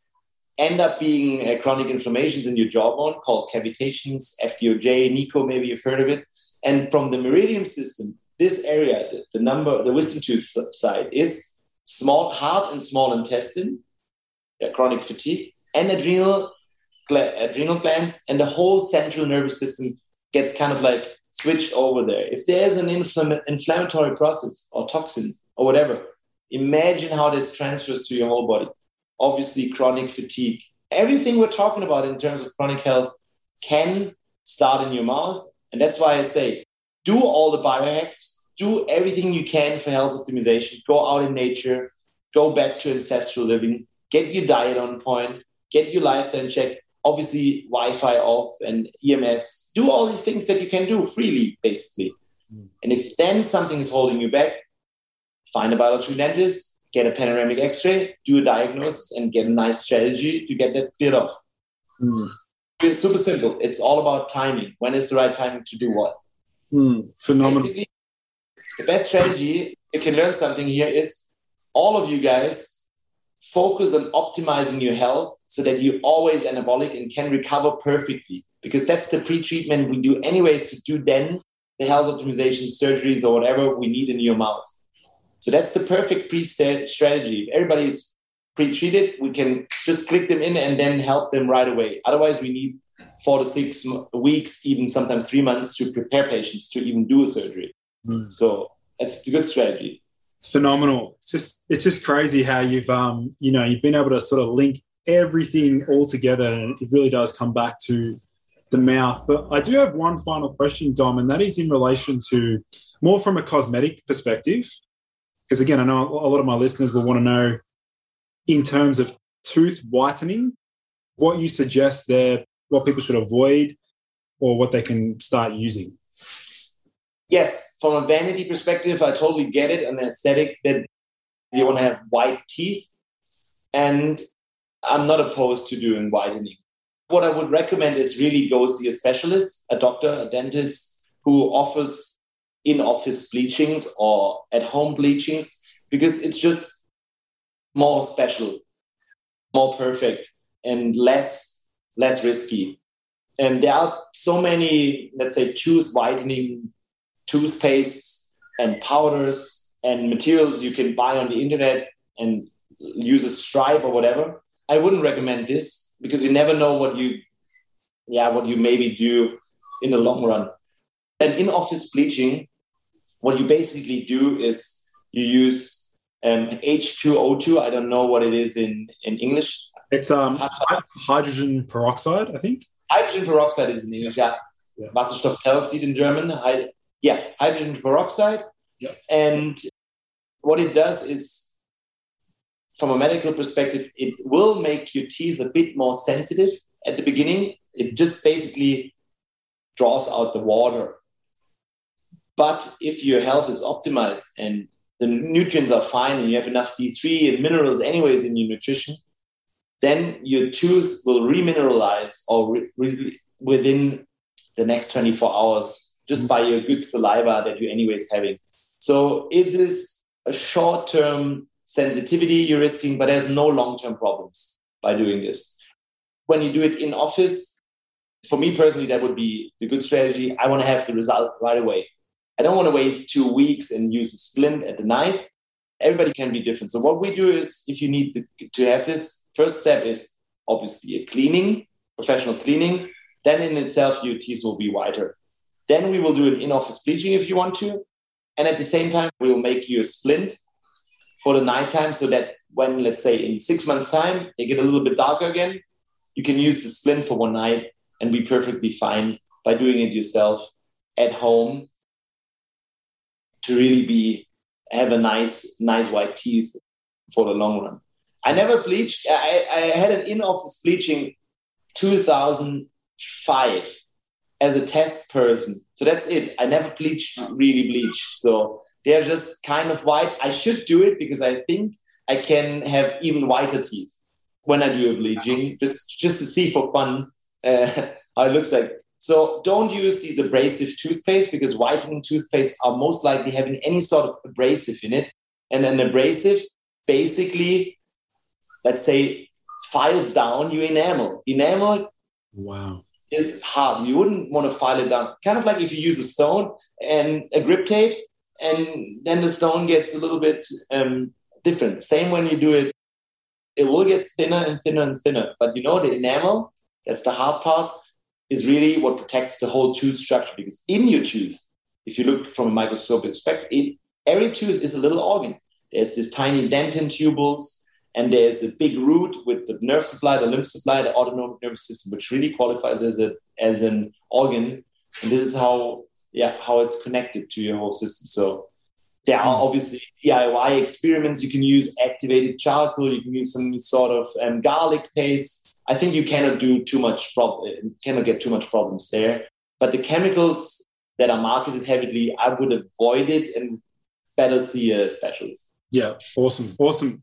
[SPEAKER 2] end up being uh, chronic inflammations in your jawbone called cavitations, FDOJ, NICO, maybe you've heard of it. And from the meridian system, this area, the, the number, the wisdom tooth side is small heart and small intestine chronic fatigue, and adrenal adrenal glands, and the whole central nervous system gets kind of like switched over there. If there's an infl- inflammatory process or toxins or whatever, imagine how this transfers to your whole body. Obviously, chronic fatigue. Everything we're talking about in terms of chronic health can start in your mouth. And that's why I say do all the biohacks, do everything you can for health optimization, go out in nature, go back to ancestral living, get your diet on point, get your lifestyle in check, obviously Wi-Fi off and EMS, do all these things that you can do freely, basically. Mm. And if then something is holding you back, find a biological dentist, get a panoramic X-ray, do a diagnosis, and get a nice strategy to get that cleared off. Mm. It's super simple. It's all about timing. When is the right timing to do what?
[SPEAKER 1] Mm. Phenomenal.
[SPEAKER 2] Basically, the best strategy you can learn something here is all of you guys focus on optimizing your health so that you're always anabolic and can recover perfectly. Because that's the pre-treatment we do anyways to do then the health optimization surgeries or whatever we need in your mouth. So that's the perfect pre-strategy. If everybody's pre-treated, we can just click them in and then help them right away. Otherwise, we need four to six weeks, even sometimes three months to prepare patients to even do a surgery. Mm. So that's a good strategy
[SPEAKER 1] phenomenal. It's just it's just crazy how you've um you know you've been able to sort of link everything all together, and it really does come back to the mouth. But I do have one final question, Dom, and that is in relation to more from a cosmetic perspective. Because again, I know a lot of my listeners will want to know in terms of tooth whitening, what you suggest there, what people should avoid, or what they can start using
[SPEAKER 2] yes, from a vanity perspective, I totally get it. An aesthetic that you want to have white teeth. And I'm not opposed to doing whitening. What I would recommend is really go see a specialist, a doctor, a dentist who offers in office bleachings or at home bleachings because it's just more special, more perfect, and less less risky. And there are so many, let's say, tooth whitening toothpastes and powders and materials you can buy on the internet and use a stripe or whatever. I wouldn't recommend this because you never know what you, yeah, what you maybe do in the long run. And in office bleaching, what you basically do is you use um, H2O2. I don't know what it is in, in English.
[SPEAKER 1] It's um, hydrogen peroxide, I think.
[SPEAKER 2] Hydrogen peroxide is in English, yeah. yeah. Wasserstoffperoxid in German. Yeah, hydrogen peroxide.
[SPEAKER 1] Yep.
[SPEAKER 2] And what it does is, from a medical perspective, it will make your teeth a bit more sensitive at the beginning. It just basically draws out the water. But if your health is optimized and the nutrients are fine and you have enough D3 and minerals, anyways, in your nutrition, then your tooth will remineralize or re- re- within the next 24 hours just by your good saliva that you're anyways having. So it is a short term sensitivity you're risking, but there's no long term problems by doing this. When you do it in office, for me personally, that would be the good strategy. I want to have the result right away. I don't want to wait two weeks and use a splint at the night. Everybody can be different. So what we do is, if you need to, to have this, first step is obviously a cleaning, professional cleaning. Then in itself, your teeth will be whiter. Then we will do an in-office bleaching if you want to. And at the same time, we'll make you a splint for the nighttime so that when, let's say, in six months' time, they get a little bit darker again, you can use the splint for one night and be perfectly fine by doing it yourself at home to really be have a nice, nice white teeth for the long run. I never bleached. I, I had an in-office bleaching 2005 as a test person. So that's it. I never bleached, really bleached. So they're just kind of white. I should do it because I think I can have even whiter teeth when I do a bleaching, just just to see for fun uh, how it looks like. So don't use these abrasive toothpaste because whitening toothpaste are most likely having any sort of abrasive in it. And an abrasive basically, let's say, files down your enamel. Enamel
[SPEAKER 1] wow
[SPEAKER 2] is hard. You wouldn't want to file it down. Kind of like if you use a stone and a grip tape, and then the stone gets a little bit um, different. Same when you do it, it will get thinner and thinner and thinner. But you know, the enamel, that's the hard part, is really what protects the whole tooth structure. Because in your tooth, if you look from a microscopic perspective, it, every tooth is a little organ. There's this tiny dentin tubules, and there's a big root with the nerve supply, the lymph supply, the autonomic nervous system, which really qualifies as a as an organ. And this is how yeah how it's connected to your whole system. So there are hmm. obviously DIY experiments you can use, activated charcoal, you can use some sort of um, garlic paste. I think you cannot do too much problem, cannot get too much problems there. But the chemicals that are marketed heavily, I would avoid it and better see a specialist.
[SPEAKER 1] Yeah, awesome, awesome.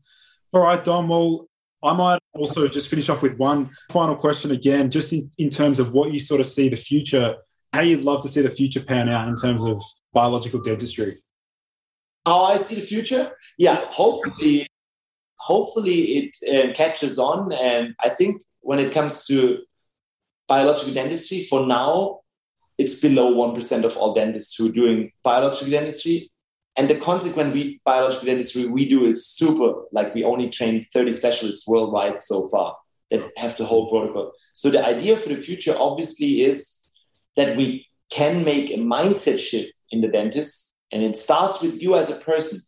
[SPEAKER 1] All right, Dom. Well, I might also just finish off with one final question again, just in, in terms of what you sort of see the future, how you'd love to see the future pan out in terms of biological dentistry.
[SPEAKER 2] How I see the future? Yeah, hopefully, hopefully it uh, catches on. And I think when it comes to biological dentistry, for now, it's below 1% of all dentists who are doing biological dentistry. And the consequent we, biological dentistry we do is super, like we only train 30 specialists worldwide so far that have the whole protocol. So the idea for the future obviously is that we can make a mindset shift in the dentist, and it starts with you as a person.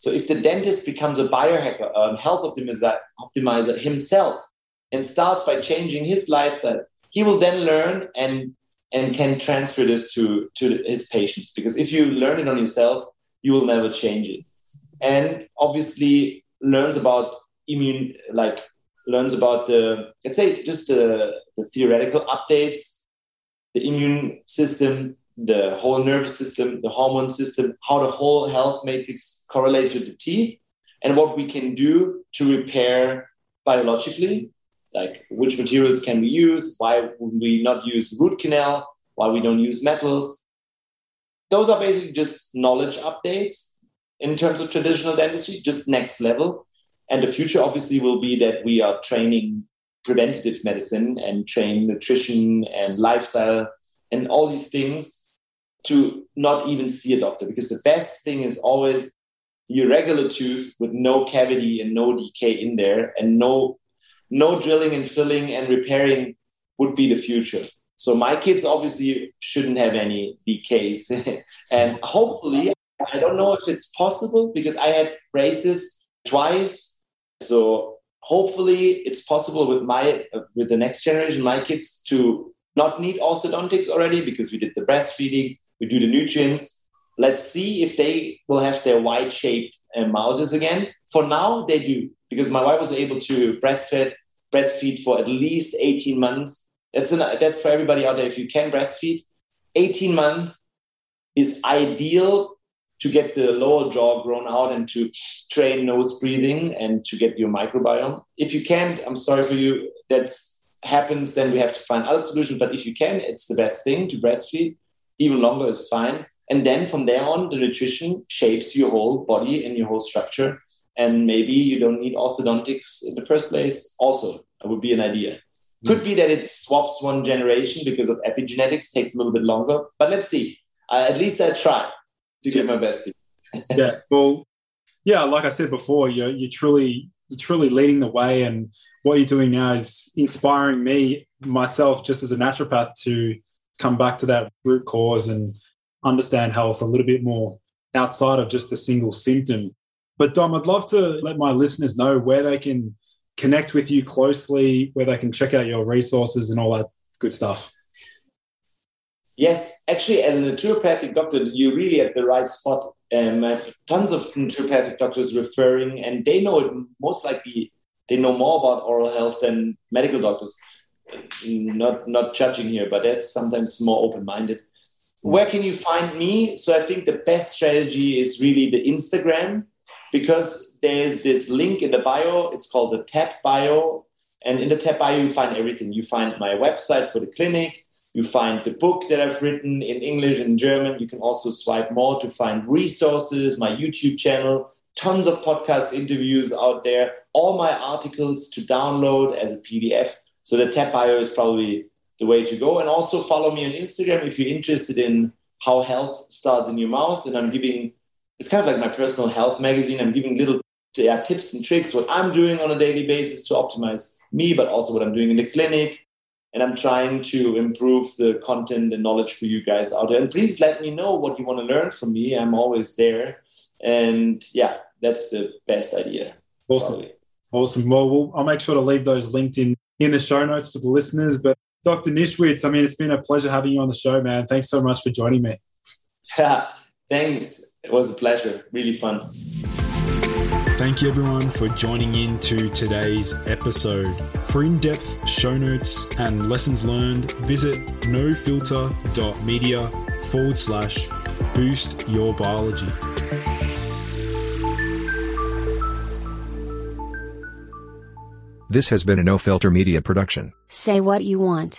[SPEAKER 2] So if the dentist becomes a biohacker, a health optimizer, optimizer himself, and starts by changing his lifestyle, he will then learn and and can transfer this to to his patients. Because if you learn it on yourself, you will never change it. And obviously learns about immune, like learns about the let's say just the, the theoretical updates the immune system, the whole nervous system, the hormone system, how the whole health matrix correlates with the teeth, and what we can do to repair biologically, like which materials can we use, why would we not use root canal, why we don't use metals. Those are basically just knowledge updates in terms of traditional dentistry, just next level. And the future obviously will be that we are training preventative medicine and train nutrition and lifestyle and all these things to not even see a doctor because the best thing is always your regular tooth with no cavity and no decay in there and no no drilling and filling and repairing would be the future so my kids obviously shouldn't have any decays and hopefully i don't know if it's possible because i had braces twice. So hopefully it's possible with my with the next generation my kids to not need orthodontics already because we did the breastfeeding we do the nutrients. Let's see if they will have their wide shaped uh, mouths again. For now they do because my wife was able to breastfeed breastfeed for at least 18 months that's an, that's for everybody out there if you can breastfeed 18 months is ideal to get the lower jaw grown out and to train nose breathing and to get your microbiome. If you can't, I'm sorry for you, that happens, then we have to find other solutions. But if you can, it's the best thing to breastfeed. Even longer is fine. And then from there on, the nutrition shapes your whole body and your whole structure. And maybe you don't need orthodontics in the first place. Also, that would be an idea. Could be that it swaps one generation because of epigenetics, takes a little bit longer. But let's see. Uh, at least I try to give my best.
[SPEAKER 1] yeah. Well, yeah, like I said before, you're, you're truly you're truly leading the way, and what you're doing now is inspiring me myself, just as a naturopath, to come back to that root cause and understand health a little bit more outside of just a single symptom. But Dom, I'd love to let my listeners know where they can connect with you closely, where they can check out your resources and all that good stuff.
[SPEAKER 2] Yes, actually, as a naturopathic doctor, you're really at the right spot. Um, I have tons of naturopathic doctors referring, and they know it most likely. They know more about oral health than medical doctors. Not not judging here, but that's sometimes more open minded. Where can you find me? So I think the best strategy is really the Instagram because there's this link in the bio. It's called the TAP Bio, and in the TAP Bio you find everything. You find my website for the clinic you find the book that I've written in English and German. You can also swipe more to find resources, my YouTube channel, tons of podcast interviews out there, all my articles to download as a PDF. So the TAP bio is probably the way to go. And also follow me on Instagram if you're interested in how health starts in your mouth. And I'm giving, it's kind of like my personal health magazine. I'm giving little yeah, tips and tricks, what I'm doing on a daily basis to optimize me, but also what I'm doing in the clinic, and I'm trying to improve the content and knowledge for you guys out there. And please let me know what you want to learn from me. I'm always there. And yeah, that's the best idea.
[SPEAKER 1] Awesome. Probably. Awesome. Well, well, I'll make sure to leave those linked in in the show notes for the listeners. But Dr. Nischwitz, I mean, it's been a pleasure having you on the show, man. Thanks so much for joining me.
[SPEAKER 2] Thanks. It was a pleasure. Really fun.
[SPEAKER 1] Thank you everyone for joining in to today's episode. For in depth show notes and lessons learned, visit nofilter.media forward slash boost your biology.
[SPEAKER 3] This has been a No Filter Media production.
[SPEAKER 4] Say what you want.